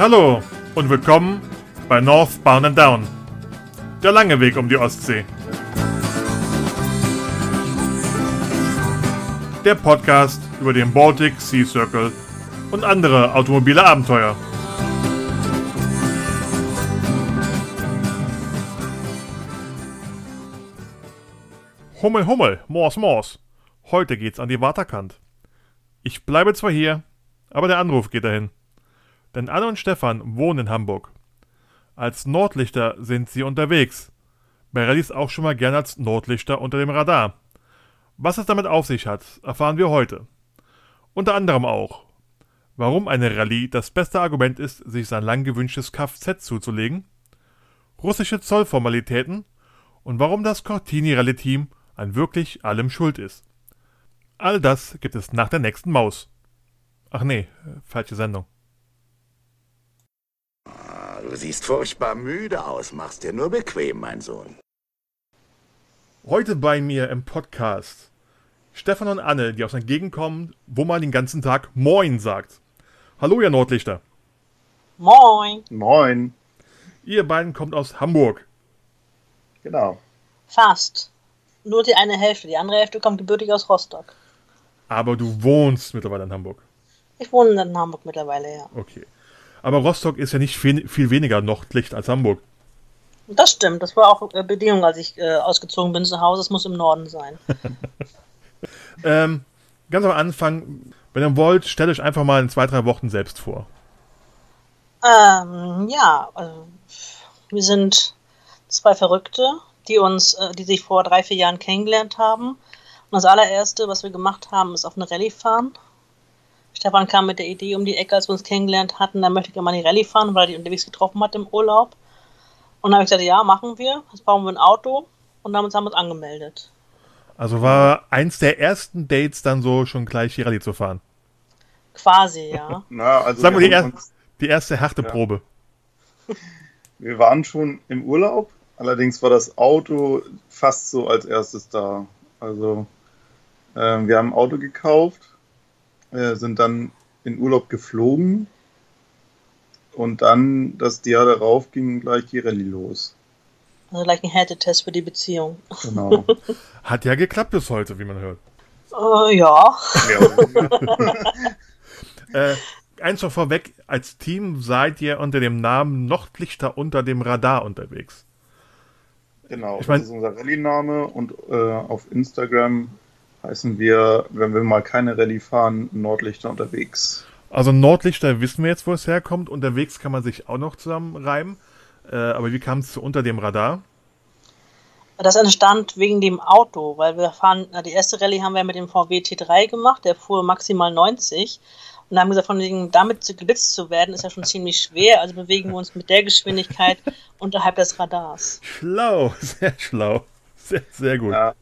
Hallo und willkommen bei Northbound and Down. Der lange Weg um die Ostsee. Der Podcast über den Baltic Sea Circle und andere automobile Abenteuer. Hummel, Hummel, Mors, Mors. Heute geht's an die Waterkant. Ich bleibe zwar hier, aber der Anruf geht dahin. Denn Anne und Stefan wohnen in Hamburg. Als Nordlichter sind sie unterwegs. Bei Rallys auch schon mal gern als Nordlichter unter dem Radar. Was es damit auf sich hat, erfahren wir heute. Unter anderem auch, warum eine Rallye das beste Argument ist, sich sein lang gewünschtes Kfz zuzulegen, russische Zollformalitäten und warum das Cortini-Rallye-Team an wirklich allem schuld ist. All das gibt es nach der nächsten Maus. Ach nee, falsche Sendung. Du siehst furchtbar müde aus, machst dir nur bequem, mein Sohn. Heute bei mir im Podcast Stefan und Anne, die aus einer Gegend kommen, wo man den ganzen Tag Moin sagt. Hallo, ihr Nordlichter. Moin. Moin. Ihr beiden kommt aus Hamburg. Genau. Fast. Nur die eine Hälfte. Die andere Hälfte kommt gebürtig aus Rostock. Aber du wohnst mittlerweile in Hamburg. Ich wohne in Hamburg mittlerweile, ja. Okay. Aber Rostock ist ja nicht viel, viel weniger Nordlicht als Hamburg. Das stimmt. Das war auch äh, Bedingung, als ich äh, ausgezogen bin zu Hause. Es muss im Norden sein. ähm, ganz am Anfang, wenn ihr wollt, stellt euch einfach mal in zwei, drei Wochen selbst vor. Ähm, ja, also, wir sind zwei Verrückte, die uns, äh, die sich vor drei, vier Jahren kennengelernt haben. Und das allererste, was wir gemacht haben, ist auf eine Rallye fahren. Stefan kam mit der Idee um die Ecke, als wir uns kennengelernt hatten, da möchte ich gerne mal die Rallye fahren, weil er die unterwegs getroffen hat im Urlaub. Und dann habe ich gesagt, ja, machen wir. Jetzt brauchen wir ein Auto. Und damit haben wir uns angemeldet. Also war eins der ersten Dates dann so schon gleich die Rallye zu fahren? Quasi, ja. Na, also Sagen wir, die, er uns, die erste Härteprobe. Ja. Wir waren schon im Urlaub, allerdings war das Auto fast so als erstes da. Also äh, wir haben ein Auto gekauft, äh, sind dann in Urlaub geflogen und dann das Jahr darauf ging gleich die Rallye los. Also gleich ein Härtetest für die Beziehung. Genau. Hat ja geklappt bis heute, wie man hört. Äh, ja. äh, eins noch vorweg, als Team seid ihr unter dem Namen Nordlichter unter dem Radar unterwegs. Genau, ich mein, das ist unser Rallye-Name und äh, auf Instagram heißen wir, wenn wir mal keine Rallye fahren, Nordlichter unterwegs. Also Nordlichter wissen wir jetzt, wo es herkommt. Unterwegs kann man sich auch noch zusammenreimen. Äh, aber wie kam es zu unter dem Radar? Das entstand wegen dem Auto, weil wir fahren, die erste Rallye haben wir mit dem VW T3 gemacht, der fuhr maximal 90. Und haben gesagt, von wegen, damit geblitzt zu werden, ist ja schon ziemlich schwer. Also bewegen wir uns mit der Geschwindigkeit unterhalb des Radars. Schlau, sehr schlau. Sehr, sehr gut. Ja,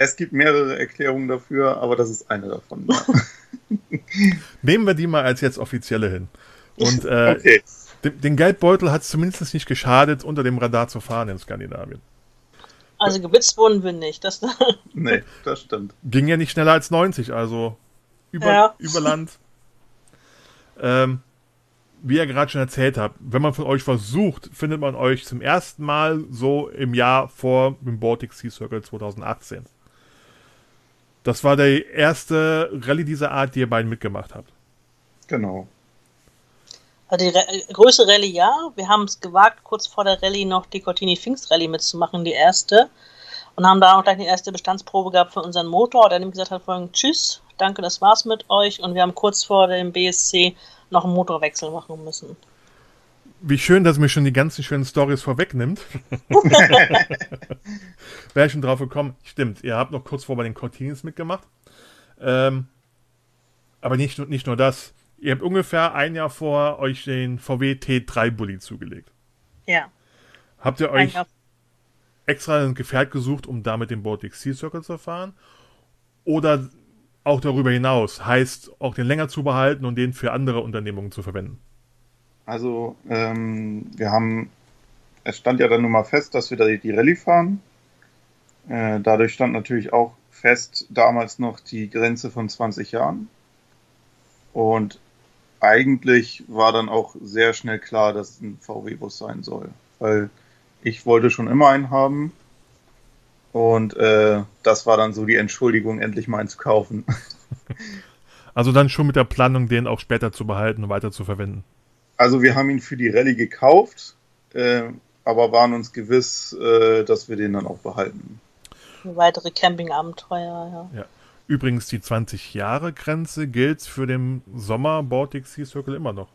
es gibt mehrere Erklärungen dafür, aber das ist eine davon. Nehmen wir die mal als jetzt offizielle hin. Und äh, okay. den, den Geldbeutel hat es zumindest nicht geschadet, unter dem Radar zu fahren in Skandinavien. Also geblitzt wurden wir nicht. Das nee, das stimmt. Ging ja nicht schneller als 90, also über, ja. über Land. Ähm, wie ihr gerade schon erzählt habt, wenn man von euch versucht, findet man euch zum ersten Mal so im Jahr vor dem Baltic Sea Circle 2018. Das war der erste Rallye dieser Art, die ihr beiden mitgemacht habt. Genau. Also die Re größere Rallye ja. Wir haben es gewagt, kurz vor der Rallye noch die Cortini Pfingst Rallye mitzumachen, die erste. Und haben da auch gleich die erste Bestandsprobe gehabt für unseren Motor, der nämlich gesagt hat vorhin, tschüss, danke, das war's mit euch. Und wir haben kurz vor dem BSC noch einen Motorwechsel machen müssen. Wie schön, dass mir schon die ganzen schönen Stories vorwegnimmt. Wäre ich schon drauf gekommen. Stimmt, ihr habt noch kurz vor bei den Cortinis mitgemacht. Ähm, aber nicht, nicht nur das. Ihr habt ungefähr ein Jahr vor euch den VW T3 Bulli zugelegt. Ja. Habt ihr euch extra ein Gefährt gesucht, um damit den Baltic Sea Circle zu fahren? Oder auch darüber hinaus heißt, auch den länger zu behalten und den für andere Unternehmungen zu verwenden? Also, ähm, wir haben, es stand ja dann nun mal fest, dass wir da die Rallye fahren. Äh, dadurch stand natürlich auch fest damals noch die Grenze von 20 Jahren. Und eigentlich war dann auch sehr schnell klar, dass es ein VW-Bus sein soll. Weil ich wollte schon immer einen haben. Und äh, das war dann so die Entschuldigung, endlich mal einen zu kaufen. Also dann schon mit der Planung, den auch später zu behalten und weiter zu verwenden. Also wir haben ihn für die Rallye gekauft, äh, aber waren uns gewiss, äh, dass wir den dann auch behalten. Weitere Campingabenteuer, ja. Ja. Übrigens, die 20-Jahre-Grenze gilt für den Sommer Baltic Sea Circle immer noch.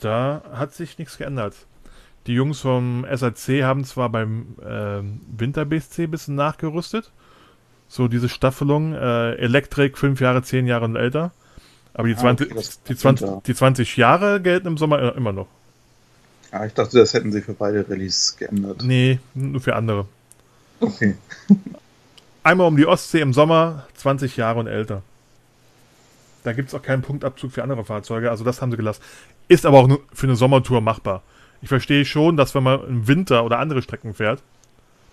Da hat sich nichts geändert. Die Jungs vom SAC haben zwar beim äh, Winter BSC ein bisschen nachgerüstet. So diese Staffelung, äh, Elektrik, 5 Jahre, 10 Jahre und älter. Aber die, Ah, 20, okay, das die, stimmt, 20, ja. die 20 Jahre gelten im Sommer immer noch. Ja, ich dachte, das hätten sie für beide Rallyes geändert. Nee, nur für andere. Okay. Einmal um die Ostsee im Sommer, 20 Jahre und älter. Da gibt es auch keinen Punktabzug für andere Fahrzeuge, also das haben sie gelassen. Ist aber auch nur für eine Sommertour machbar. Ich verstehe schon, dass wenn man im Winter oder andere Strecken fährt,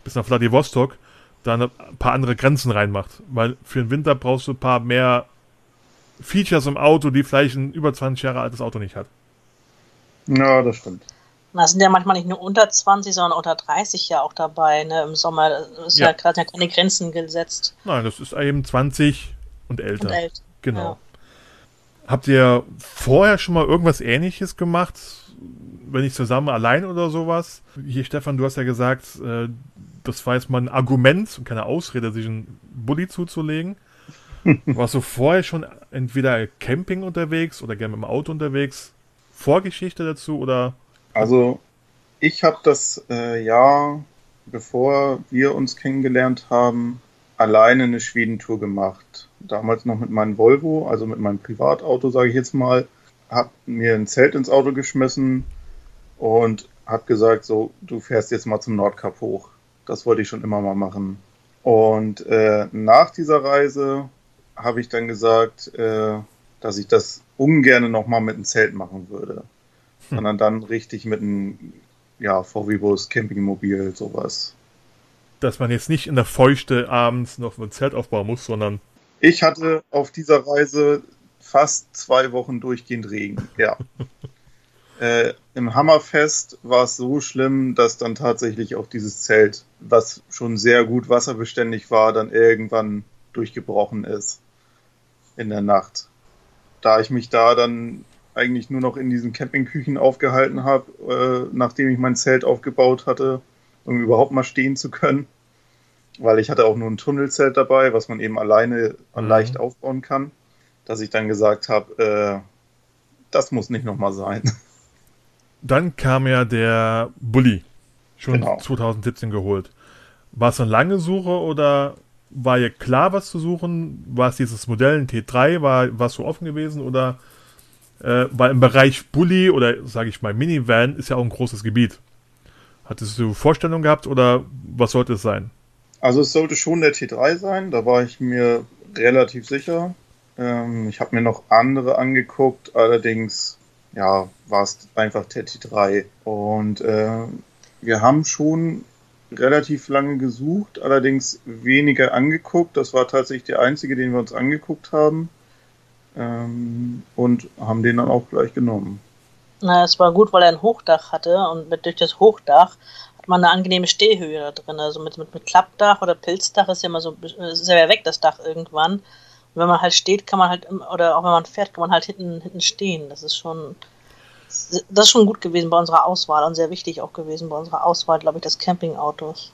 bis nach Vladivostok, da ein paar andere Grenzen reinmacht. Weil für den Winter brauchst du ein paar mehr Features im Auto, die vielleicht ein über 20 Jahre altes Auto nicht hat. Ja, das stimmt. Da sind ja manchmal nicht nur unter 20, sondern unter 30 ja auch dabei, ne? Im Sommer ist ja, Ja. gerade ja keine Grenzen gesetzt. Nein, das ist eben 20 und älter. Und älter. Genau. Ja. Habt ihr vorher schon mal irgendwas ähnliches gemacht? Wenn nicht zusammen, allein oder sowas? Hier, Stefan, du hast ja gesagt, äh, das war jetzt mal ein Argument und keine Ausrede, sich einen Bulli zuzulegen. Warst du vorher schon entweder Camping unterwegs oder gerne mit dem Auto unterwegs? Vorgeschichte dazu oder? Also, ich habe das äh, Jahr, bevor wir uns kennengelernt haben, alleine eine Schwedentour gemacht. Damals noch mit meinem Volvo, also mit meinem Privatauto, sage ich jetzt mal. Hab mir ein Zelt ins Auto geschmissen und hab gesagt, so, du fährst jetzt mal zum Nordkap hoch. Das wollte ich schon immer mal machen. Und äh, nach dieser Reise habe ich dann gesagt, äh, dass ich das ungern nochmal mit einem Zelt machen würde sondern dann richtig mit einem ja, VW-Bus, Campingmobil, sowas. Dass man jetzt nicht in der Feuchte abends noch ein Zelt aufbauen muss, sondern Ich hatte auf dieser Reise fast zwei Wochen durchgehend Regen, ja. äh, Im Hammerfest war es so schlimm, dass dann tatsächlich auch dieses Zelt, was schon sehr gut wasserbeständig war, dann irgendwann durchgebrochen ist in der Nacht. Da ich mich da dann eigentlich nur noch in diesen Campingküchen aufgehalten habe, äh, nachdem ich mein Zelt aufgebaut hatte, um überhaupt mal stehen zu können. Weil ich hatte auch nur ein Tunnelzelt dabei, was man eben alleine Mhm. leicht aufbauen kann, dass ich dann gesagt habe, äh, das muss nicht nochmal sein. Dann kam ja der Bulli. Schon Genau. 2017 geholt. War es eine lange Suche oder war ihr klar, was zu suchen? War es dieses Modell, ein T3? War was so offen gewesen? Oder äh, weil im Bereich Bulli oder sage ich mal Minivan ist ja auch ein großes Gebiet. Hattest du Vorstellungen gehabt oder was sollte es sein? Also es sollte schon der T3 sein, da war ich mir relativ sicher. Ähm, ich habe mir noch andere angeguckt, allerdings ja, war es einfach der T3. Und äh, wir haben schon relativ lange gesucht, allerdings weniger angeguckt. Das war tatsächlich der einzige, den wir uns angeguckt haben. Ähm, und haben den dann auch gleich genommen. Na, es war gut, weil er ein Hochdach hatte und mit, durch das Hochdach hat man eine angenehme Stehhöhe da drin. Also mit, mit, mit Klappdach oder Pilzdach ist ja immer so, ist ja weg, das Dach irgendwann. Und wenn man halt steht, kann man halt, oder auch wenn man fährt, kann man halt hinten, hinten stehen. Das ist schon, das ist schon gut gewesen bei unserer Auswahl und sehr wichtig auch gewesen bei unserer Auswahl, glaube ich, des Campingautos.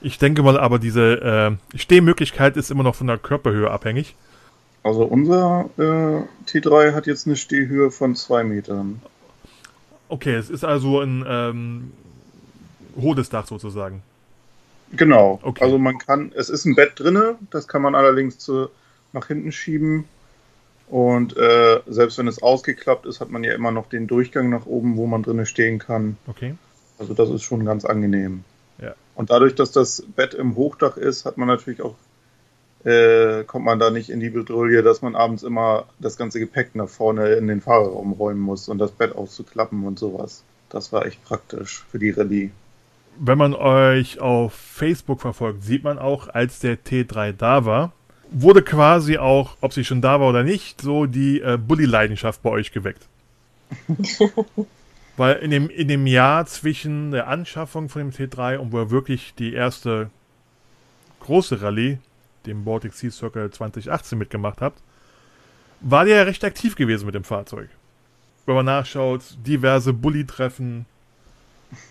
Ich denke mal, aber diese äh, Stehmöglichkeit ist immer noch von der Körperhöhe abhängig. Also unser äh, T3 hat jetzt eine Stehhöhe von zwei Metern. Okay, es ist also ein ähm, hohes Dach sozusagen. Genau. Okay. Also man kann, es ist ein Bett drinne, das kann man allerdings zu, nach hinten schieben. Und äh, selbst wenn es ausgeklappt ist, hat man ja immer noch den Durchgang nach oben, wo man drinne stehen kann. Okay. Also das ist schon ganz angenehm. Ja. Und dadurch, dass das Bett im Hochdach ist, hat man natürlich auch, äh, kommt man da nicht in die Bedrulle, dass man abends immer das ganze Gepäck nach vorne in den Fahrerraum räumen muss und das Bett auszuklappen und sowas. Das war echt praktisch für die Rallye. Wenn man euch auf Facebook verfolgt, sieht man auch, als der T3 da war, wurde quasi auch, ob sie schon da war oder nicht, so die äh, Bully-Leidenschaft bei euch geweckt. Weil in dem, in dem Jahr zwischen der Anschaffung von dem T3 und wo er wirklich die erste große Rallye, dem Baltic Sea Circle 2018 mitgemacht habt, war der ja recht aktiv gewesen mit dem Fahrzeug. Wenn man nachschaut, diverse Bulli-Treffen.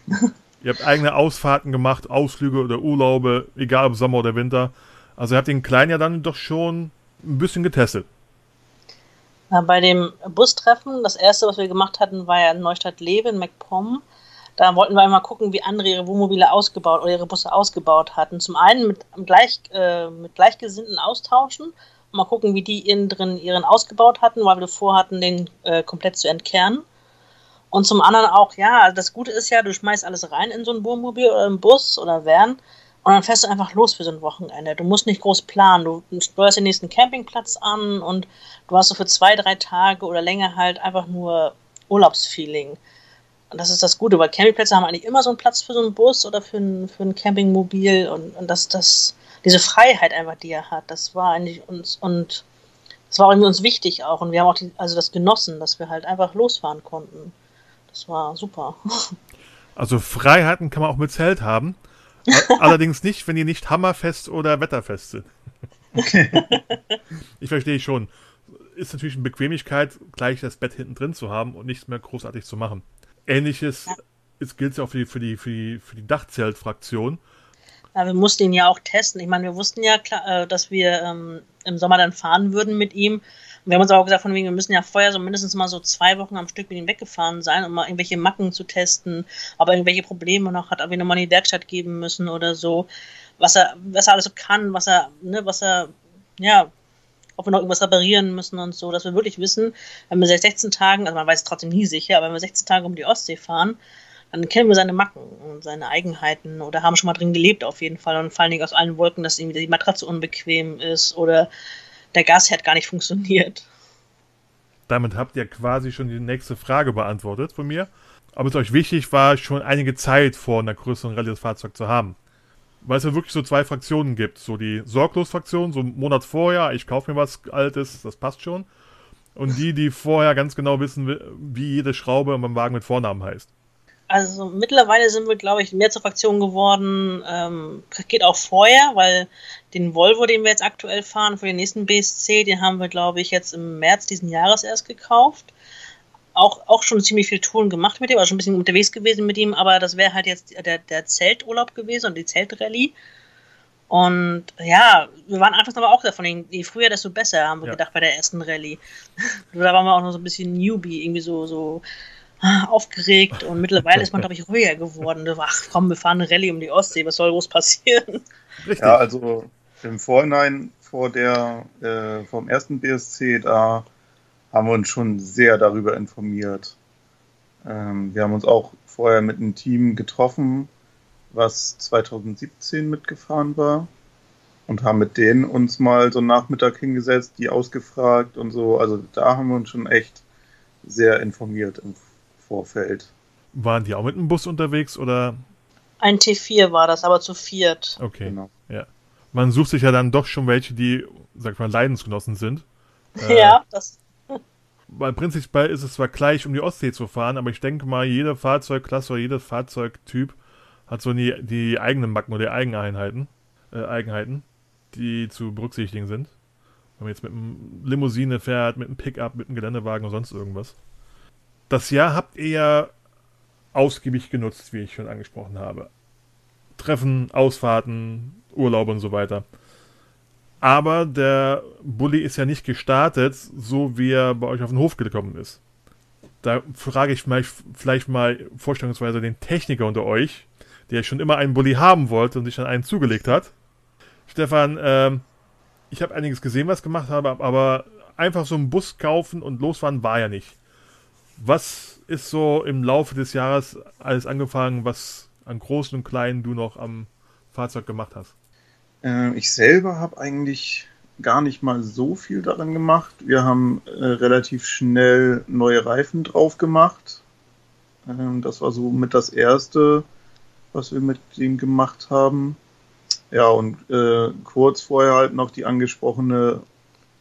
ihr habt eigene Ausfahrten gemacht, Ausflüge oder Urlaube, egal ob Sommer oder Winter. Also ihr habt den Kleinen ja dann doch schon ein bisschen getestet. Bei dem Bustreffen, das erste, was wir gemacht hatten, war ja Neustadt-Lewe in MacPom. Da wollten wir einmal gucken, wie andere ihre Wohnmobile ausgebaut oder ihre Busse ausgebaut hatten. Zum einen mit, gleich, äh, mit Gleichgesinnten austauschen und mal gucken, wie die innen drin ihren ausgebaut hatten, weil wir vorhatten, den äh, komplett zu entkernen. Und zum anderen auch, ja, das Gute ist ja, du schmeißt alles rein in so ein Wohnmobil oder einen Bus oder Van und dann fährst du einfach los für so ein Wochenende. Du musst nicht groß planen. Du steuerst den nächsten Campingplatz an und du hast so für zwei, drei Tage oder länger halt einfach nur Urlaubsfeeling. Und das ist das Gute, weil Campingplätze haben eigentlich immer so einen Platz für so einen Bus oder für ein, für ein Campingmobil und, und das, das, diese Freiheit einfach, die er hat, das war eigentlich uns und das war irgendwie uns wichtig auch und wir haben auch die, also das genossen, dass wir halt einfach losfahren konnten. Das war super. Also Freiheiten kann man auch mit Zelt haben. Allerdings nicht, wenn die nicht hammerfest oder wetterfest sind. ich verstehe schon. Ist natürlich eine Bequemlichkeit, gleich das Bett hinten drin zu haben und nichts mehr großartig zu machen. Ähnliches ja. gilt ja auch für die, für die, für die, für die Dachzeltfraktion. Ja, wir mussten ihn ja auch testen. Ich meine, wir wussten ja, klar, äh, dass wir ähm, im Sommer dann fahren würden mit ihm. Wir haben uns auch gesagt, von wegen, wir müssen ja vorher so mindestens mal so zwei Wochen am Stück mit ihm weggefahren sein, um mal irgendwelche Macken zu testen, ob er irgendwelche Probleme noch hat, ob wir nochmal in die Werkstatt geben müssen oder so, was er, was er alles so kann, was er, ne, was er, ja, ob wir noch irgendwas reparieren müssen und so, dass wir wirklich wissen, wenn wir seit 16 Tagen, also man weiß es trotzdem nie sicher, aber wenn wir 16 Tage um die Ostsee fahren, dann kennen wir seine Macken und seine Eigenheiten oder haben schon mal drin gelebt auf jeden Fall und fallen nicht aus allen Wolken, dass irgendwie die Matratze unbequem ist oder der Gasherd gar nicht funktioniert. Damit habt ihr quasi schon die nächste Frage beantwortet von mir. Aber es euch wichtig war, schon einige Zeit vor einer größeren Rallye das Fahrzeug zu haben. Weil es ja wirklich so zwei Fraktionen gibt. So die Sorglos-Fraktion, so einen Monat vorher, ich kaufe mir was Altes, das passt schon. Und die, die vorher ganz genau wissen, wie jede Schraube beim Wagen mit Vornamen heißt. Also mittlerweile sind wir, glaube ich, mehr zur Fraktion geworden. Ähm, geht auch vorher, weil den Volvo, den wir jetzt aktuell fahren für den nächsten BSC, den haben wir, glaube ich, jetzt im März diesen Jahres erst gekauft. Auch, auch schon ziemlich viel Touren gemacht mit ihm, also schon ein bisschen unterwegs gewesen mit ihm, aber das wäre halt jetzt der, der Zelturlaub gewesen und die Zeltrallye. Und ja, wir waren anfangs aber auch davon, je früher, desto besser, haben wir ja. gedacht bei der ersten Rallye. da waren wir auch noch so ein bisschen Newbie, irgendwie so, so aufgeregt und mittlerweile ist man, glaube ich, ruhiger geworden. Ach komm, wir fahren eine Rallye um die Ostsee, was soll groß passieren? Richtig. Ja, also im Vorhinein vor der, äh, vom ersten BSC, da haben wir uns schon sehr darüber informiert. Ähm, wir haben uns auch vorher mit einem Team getroffen, was 2017 mitgefahren war und haben mit denen uns mal so einen Nachmittag hingesetzt, die ausgefragt und so. Also da haben wir uns schon echt sehr informiert im Vorfeld. Waren die auch mit dem Bus unterwegs oder? Ein T4 war das, aber zu viert. Okay. Genau. Ja. Man sucht sich ja dann doch schon welche, die, sag ich mal, Leidensgenossen sind. Äh, ja, das. Weil prinzipiell ist es zwar gleich, um die Ostsee zu fahren, aber ich denke mal, jede Fahrzeugklasse oder jeder Fahrzeugtyp hat so die, die eigenen Macken oder die Eigeneinheiten, äh, Eigenheiten, die zu berücksichtigen sind. Wenn man jetzt mit einem Limousine fährt, mit einem Pickup, mit einem Geländewagen oder sonst irgendwas. Das Jahr habt ihr ja ausgiebig genutzt, wie ich schon angesprochen habe. Treffen, Ausfahrten, Urlaube und so weiter. Aber der Bulli ist ja nicht gestartet, so wie er bei euch auf den Hof gekommen ist. Da frage ich vielleicht mal vorstellungsweise den Techniker unter euch, der schon immer einen Bulli haben wollte und sich dann einen zugelegt hat. Stefan, ähm, ich habe einiges gesehen, was gemacht habe, aber einfach so einen Bus kaufen und losfahren war ja nicht. Was ist so im Laufe des Jahres alles angefangen, was an Großen und Kleinen du noch am Fahrzeug gemacht hast? Äh, ich selber habe eigentlich gar nicht mal so viel daran gemacht. Wir haben äh, relativ schnell neue Reifen drauf gemacht. Ähm, das war so mit das erste, was wir mit dem gemacht haben. Ja, und äh, kurz vorher halt noch die angesprochene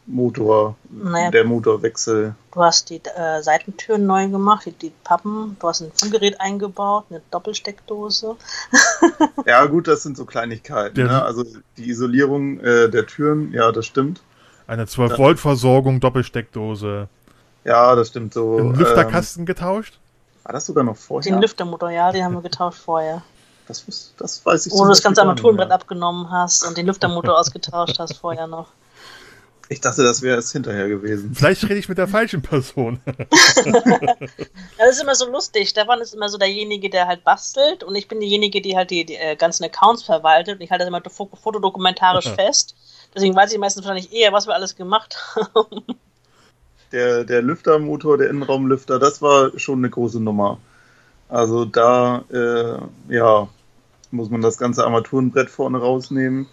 Motor, Naja. der Motorwechsel. Du hast die äh, Seitentüren neu gemacht, die, die Pappen, du hast ein Funkgerät eingebaut, eine Doppelsteckdose. Ja, gut, das sind so Kleinigkeiten. Der- Ne? Also die Isolierung äh, der Türen, ja, das stimmt. Eine 12-Volt-Versorgung, Doppelsteckdose, Ja, das stimmt so. den Ähm, Lüfterkasten getauscht. war das sogar noch Den vorher? Lüftermotor, ja, den haben wir getauscht vorher. das, das weiß ich Wo du das ganze Armaturenbrett abgenommen hast und den Lüftermotor ausgetauscht hast vorher noch. Ich dachte, das wäre es hinterher gewesen. Vielleicht rede ich mit der falschen Person. Das ist immer so lustig. Stefan ist immer so derjenige, der halt bastelt und ich bin diejenige, die halt die, die äh, ganzen Accounts verwaltet und ich halte das immer fo- fotodokumentarisch fest. Deswegen weiß ich meistens wahrscheinlich eher, was wir alles gemacht haben. Der, der Lüftermotor, der Innenraumlüfter, das war schon eine große Nummer. Also da, äh, ja, muss man das ganze Armaturenbrett vorne rausnehmen,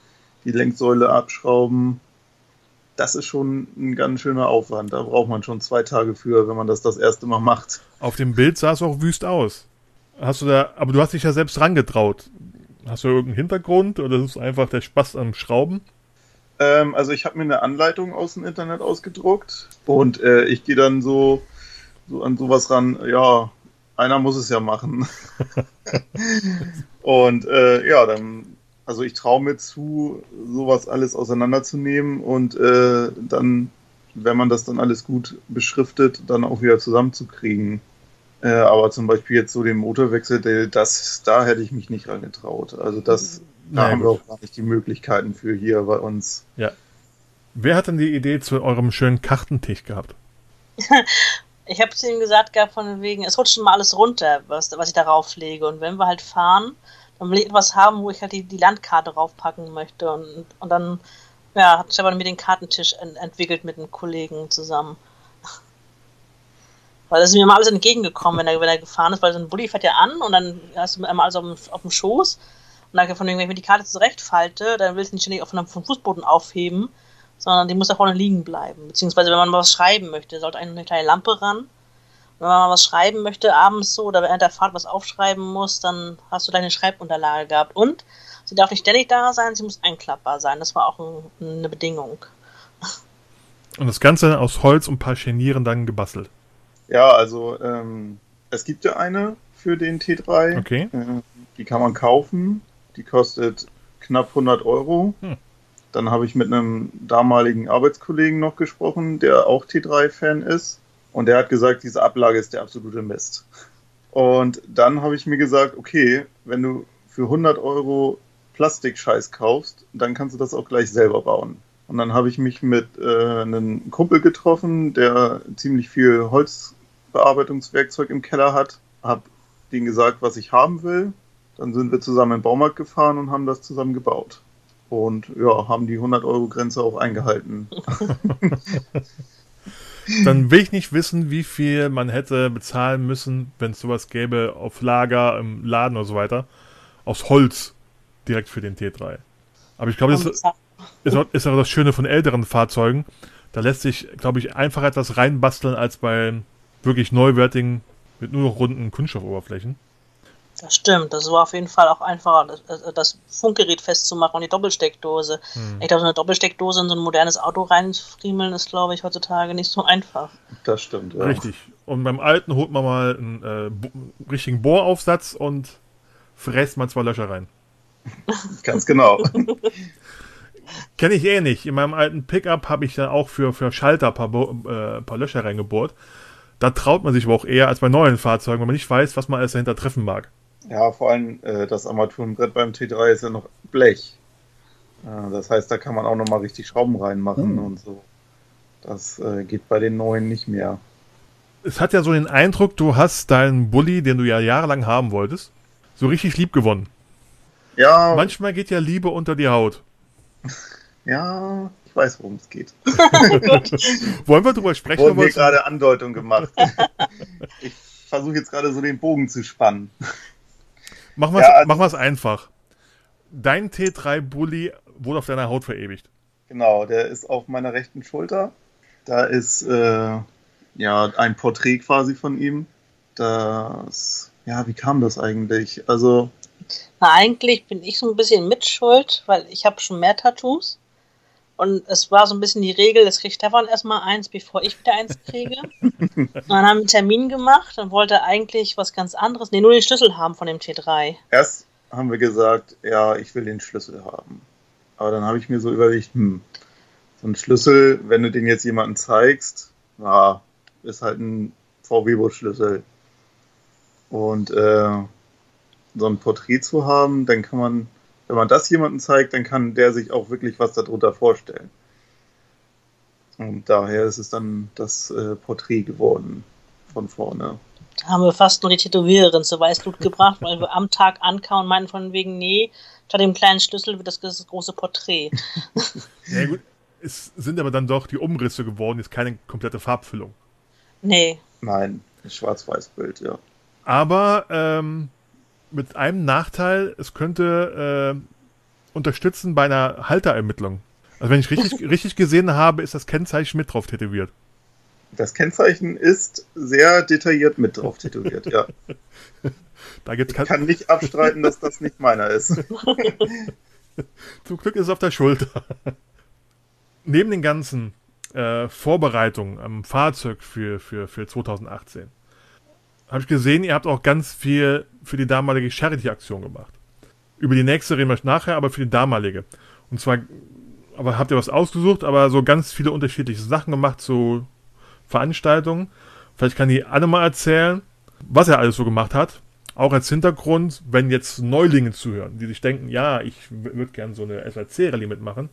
die Lenksäule abschrauben. Das ist schon ein ganz schöner Aufwand. Da braucht man schon zwei Tage für, wenn man das das erste Mal macht. Auf dem Bild sah es auch wüst aus. Hast du da, aber du hast dich ja selbst rangetraut. Hast du irgendeinen Hintergrund oder ist es einfach der Spaß am Schrauben? Ähm, also ich habe mir eine Anleitung aus dem Internet ausgedruckt und äh, ich gehe dann so, so an sowas ran, ja, einer muss es ja machen. und äh, ja, dann, also ich traue mir zu, sowas alles auseinanderzunehmen und äh, dann, wenn man das dann alles gut beschriftet, dann auch wieder zusammenzukriegen. Äh, aber zum Beispiel jetzt so den Motorwechsel, der- das, da hätte ich mich nicht rangetraut. Also das, da Naja, haben wir auch gar nicht die Möglichkeiten für hier bei uns. Wer hat denn die Idee zu eurem schönen Kartentisch gehabt? Ich habe zu ihm gesagt gehabt, von wegen, es rutscht schon mal alles runter, was, was ich darauf lege. Und wenn wir halt fahren, dann will ich etwas haben, wo ich halt die, die Landkarte draufpacken möchte. Und, und dann ja, hat Stefan mir den Kartentisch en entwickelt mit einem Kollegen zusammen. Weil das ist mir mal alles entgegengekommen, wenn er, wenn er gefahren ist, weil so ein Bulli fährt ja an und dann hast du einmal alles auf dem, auf dem Schoß. Und dann von wenn ich mir die Karte zurechtfalte, dann will ich nicht ständig auf einem, Fußboden aufheben, sondern die muss da vorne liegen bleiben. Beziehungsweise, wenn man was schreiben möchte, sollte eine kleine Lampe ran. Wenn man mal was schreiben möchte, abends so, oder während der Fahrt was aufschreiben muss, dann hast du deine Schreibunterlage gehabt. Und sie darf nicht ständig da sein, sie muss einklappbar sein. Das war auch ein, eine Bedingung. Und das Ganze aus Holz und ein paar Scharnieren dann gebastelt. Ja, also ähm, es gibt ja eine für den T3. Okay. Äh, die kann man kaufen. Die kostet knapp 100 Euro. Hm. Dann habe ich mit einem damaligen Arbeitskollegen noch gesprochen, der auch T3-Fan ist. Und der hat gesagt, diese Ablage ist der absolute Mist. Und dann habe ich mir gesagt, okay, wenn du für 100 Euro Plastikscheiß kaufst, dann kannst du das auch gleich selber bauen. Und dann habe ich mich mit äh, einem Kumpel getroffen, der ziemlich viel Holzbearbeitungswerkzeug im Keller hat. Hab denen gesagt, was ich haben will. Dann sind wir zusammen in den Baumarkt gefahren und haben das zusammen gebaut. Und ja, haben die 100-Euro-Grenze auch eingehalten. Dann will ich nicht wissen, wie viel man hätte bezahlen müssen, wenn es sowas gäbe auf Lager, im Laden oder so weiter. Aus Holz direkt für den T3. Aber ich glaube, das ist, ist, auch, ist auch das Schöne von älteren Fahrzeugen. Da lässt sich, glaube ich, einfach etwas reinbasteln als bei wirklich neuwertigen mit nur noch runden Kunststoffoberflächen. Das stimmt, das war auf jeden Fall auch einfacher, das, äh, das Funkgerät festzumachen und die Doppelsteckdose. Hm. Ich glaube, so eine Doppelsteckdose in so ein modernes Auto reinfriemeln ist, glaube ich, heutzutage nicht so einfach. Das stimmt, ja. Richtig. Und beim alten holt man mal einen äh, richtigen Bohraufsatz und fräst mal zwei Löcher rein. Ganz genau. Kenne ich eh nicht. In meinem alten Pickup habe ich dann auch für, für Schalter ein paar, Bo äh, paar Löcher reingebohrt. Da traut man sich aber auch eher als bei neuen Fahrzeugen, weil man nicht weiß, was man alles dahinter treffen mag. Ja, vor allem äh, das Armaturenbrett beim T3 ist ja noch Blech. Äh, das heißt, da kann man auch nochmal richtig Schrauben reinmachen Hm. und so. Das äh, geht bei den neuen nicht mehr. Es hat ja so den Eindruck, du hast deinen Bulli, den du ja jahrelang haben wolltest, so richtig lieb gewonnen. Ja, Manchmal geht ja Liebe unter die Haut. ja, ich weiß, worum es geht. Wollen wir drüber sprechen? Wurden mir gerade Andeutung gemacht. ich versuche jetzt gerade so den Bogen zu spannen. Machen wir es Ja, also- einfach. Dein T3-Bulli wurde auf deiner Haut verewigt. Genau, der ist auf meiner rechten Schulter. Da ist äh, ja ein Porträt quasi von ihm. Das, ja, wie kam das eigentlich? Also Na, eigentlich bin ich so ein bisschen mitschuld, weil ich habe schon mehr Tattoos. Und es war so ein bisschen die Regel, es kriegt Stefan erstmal eins, bevor ich wieder eins kriege. und dann haben wir einen Termin gemacht und wollte eigentlich was ganz anderes, nee, nur den Schlüssel haben von dem T3. Erst haben wir gesagt, ja, ich will den Schlüssel haben. Aber dann habe ich mir so überlegt, hm, so ein Schlüssel, wenn du den jetzt jemandem zeigst, na, ist halt ein VW-Bus-Schlüssel. Und äh, so ein Porträt zu haben, dann kann man wenn man das jemandem zeigt, dann kann der sich auch wirklich was darunter vorstellen. Und daher ist es dann das äh, Porträt geworden von vorne. Da haben wir fast nur die Tätowiererin zu Weißblut gebracht, weil wir am Tag ankauen und meinen von wegen, nee, statt dem kleinen Schlüssel wird das, das große Porträt. ja gut, es sind aber dann doch die Umrisse geworden, ist keine komplette Farbfüllung. Nee. Nein, Schwarz-Weiß-Bild, ja. Aber ähm, mit einem Nachteil, es könnte äh, unterstützen bei einer Halterermittlung. Also wenn ich richtig, richtig gesehen habe, ist das Kennzeichen mit drauf tätowiert. Das Kennzeichen ist sehr detailliert mit drauf tätowiert, ja. da gibt's ich kann nicht abstreiten, dass das nicht meiner ist. Zum Glück ist es auf der Schulter. Neben den ganzen äh, Vorbereitungen am Fahrzeug für, für, für 2018 habe ich gesehen, ihr habt auch ganz viel für die damalige Charity-Aktion gemacht. Über die nächste reden wir nachher, aber für die damalige. Und zwar, aber habt ihr was ausgesucht, aber so ganz viele unterschiedliche Sachen gemacht, so Veranstaltungen. Vielleicht kann die Anne mal erzählen, was er alles so gemacht hat. Auch als Hintergrund, wenn jetzt Neulinge zuhören, die sich denken, ja, ich würde gerne so eine SAC-Rallye mitmachen.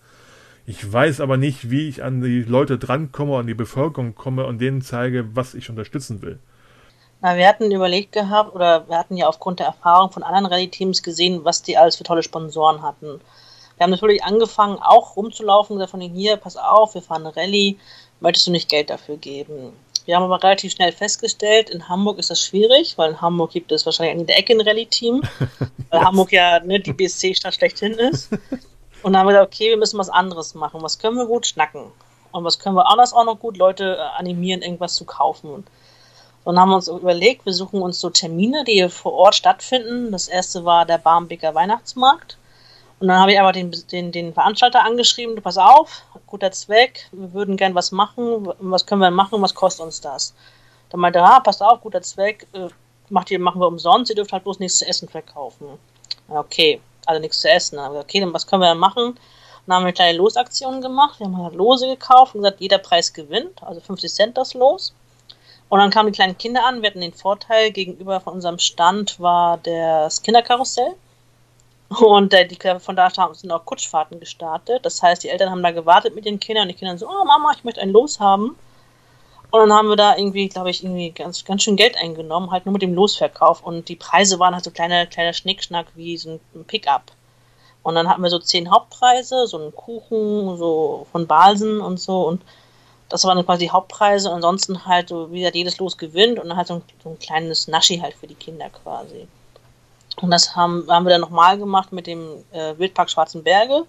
Ich weiß aber nicht, wie ich an die Leute drankomme, an die Bevölkerung komme und denen zeige, was ich unterstützen will. Na, wir hatten überlegt gehabt, oder wir hatten ja aufgrund der Erfahrung von anderen Rallye-Teams gesehen, was die alles für tolle Sponsoren hatten. Wir haben natürlich angefangen, auch rumzulaufen, gesagt von hier, pass auf, wir fahren eine Rallye, möchtest du nicht Geld dafür geben? Wir haben aber relativ schnell festgestellt, in Hamburg ist das schwierig, weil in Hamburg gibt es wahrscheinlich an jeder Ecke ein Rallye-Team, weil Hamburg ja ne, die BSC-Stadt schlechthin ist. Und dann haben wir gesagt, okay, wir müssen was anderes machen. Was können wir gut? Schnacken. Und was können wir anders auch noch gut? Leute äh, animieren, irgendwas zu kaufen. Und haben uns überlegt, wir suchen uns so Termine, die vor Ort stattfinden. Das erste war der Barmbeker Weihnachtsmarkt. Und dann habe ich aber den, den, den Veranstalter angeschrieben, du pass auf, guter Zweck, wir würden gern was machen, was können wir machen, was kostet uns das? Dann meinte er, ah, pass auf, guter Zweck, äh, macht ihr, machen wir umsonst, ihr dürft halt bloß nichts zu essen verkaufen. Okay, also nichts zu essen. Dann okay, dann was können wir machen? Dann haben wir eine kleine Losaktion gemacht, wir haben halt Lose gekauft und gesagt, jeder Preis gewinnt, also 50 Cent das Los. Und dann kamen die kleinen Kinder an. Wir hatten den Vorteil, gegenüber von unserem Stand war das Kinderkarussell. Und äh, die, von da sind auch Kutschfahrten gestartet. Das heißt, die Eltern haben da gewartet mit den Kindern und die Kinder so, oh Mama, ich möchte ein Los haben. Und dann haben wir da irgendwie, glaube ich, irgendwie ganz, ganz schön Geld eingenommen, halt nur mit dem Losverkauf. Und die Preise waren halt so kleine, kleiner Schnickschnack wie so ein Pickup. Und dann hatten wir so zehn Hauptpreise, so einen Kuchen, so von Balsen und so. Und das waren quasi die Hauptpreise. Ansonsten halt so, wie gesagt, jedes Los gewinnt und dann halt so ein, so ein kleines Naschi halt für die Kinder quasi. Und das haben, haben wir dann nochmal gemacht mit dem äh, Wildpark Schwarzen Berge.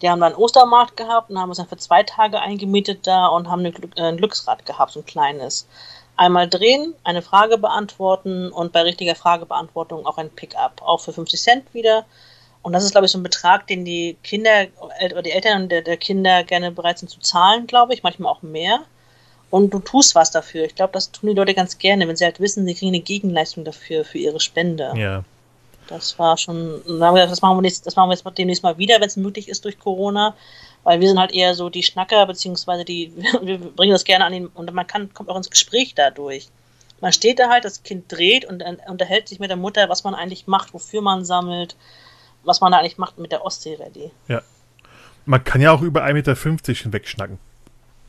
Die haben dann einen Ostermarkt gehabt und haben uns dann für zwei Tage eingemietet da und haben äh, ein Glücksrad gehabt, so ein kleines. Einmal drehen, eine Frage beantworten und bei richtiger Fragebeantwortung auch ein Pickup. Auch für 50 Cent wieder. Und das ist, glaube ich, so ein Betrag, den die Kinder oder die Eltern der, der Kinder gerne bereit sind zu zahlen, glaube ich, manchmal auch mehr. Und du tust was dafür. Ich glaube, das tun die Leute ganz gerne, wenn sie halt wissen, sie kriegen eine Gegenleistung dafür, für ihre Spende. Ja. Das war schon, das machen wir, nächst, das machen wir jetzt demnächst mal wieder, wenn es möglich ist durch Corona. Weil wir sind halt eher so die Schnacker, beziehungsweise die, wir bringen das gerne an den, und man kann, kommt auch ins Gespräch dadurch. Man steht da halt, das Kind dreht und unterhält sich mit der Mutter, was man eigentlich macht, wofür man sammelt, was man da eigentlich macht mit der Ostsee-Rallye. Ja. Man kann ja auch über 1,50 Meter hinweg schnacken.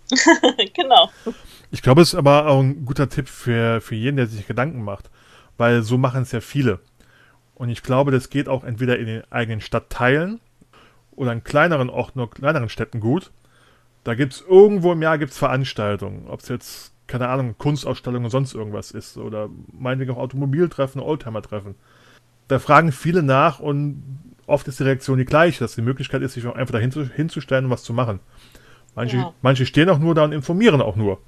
genau. Ich glaube, es ist aber auch ein guter Tipp für, für jeden, der sich Gedanken macht. Weil so machen es ja viele. Und ich glaube, das geht auch entweder in den eigenen Stadtteilen oder in kleineren, auch nur kleineren Städten gut. Da gibt es irgendwo im Jahr gibt's Veranstaltungen. Ob es jetzt, keine Ahnung, Kunstausstellungen und sonst irgendwas ist. Oder meinetwegen auch Automobiltreffen, Oldtimer-Treffen. Da fragen viele nach und oft ist die Reaktion die gleiche, dass die Möglichkeit ist, sich auch einfach dahin hinzustellen und was zu machen. Manche, ja. manche stehen auch nur da und informieren auch nur.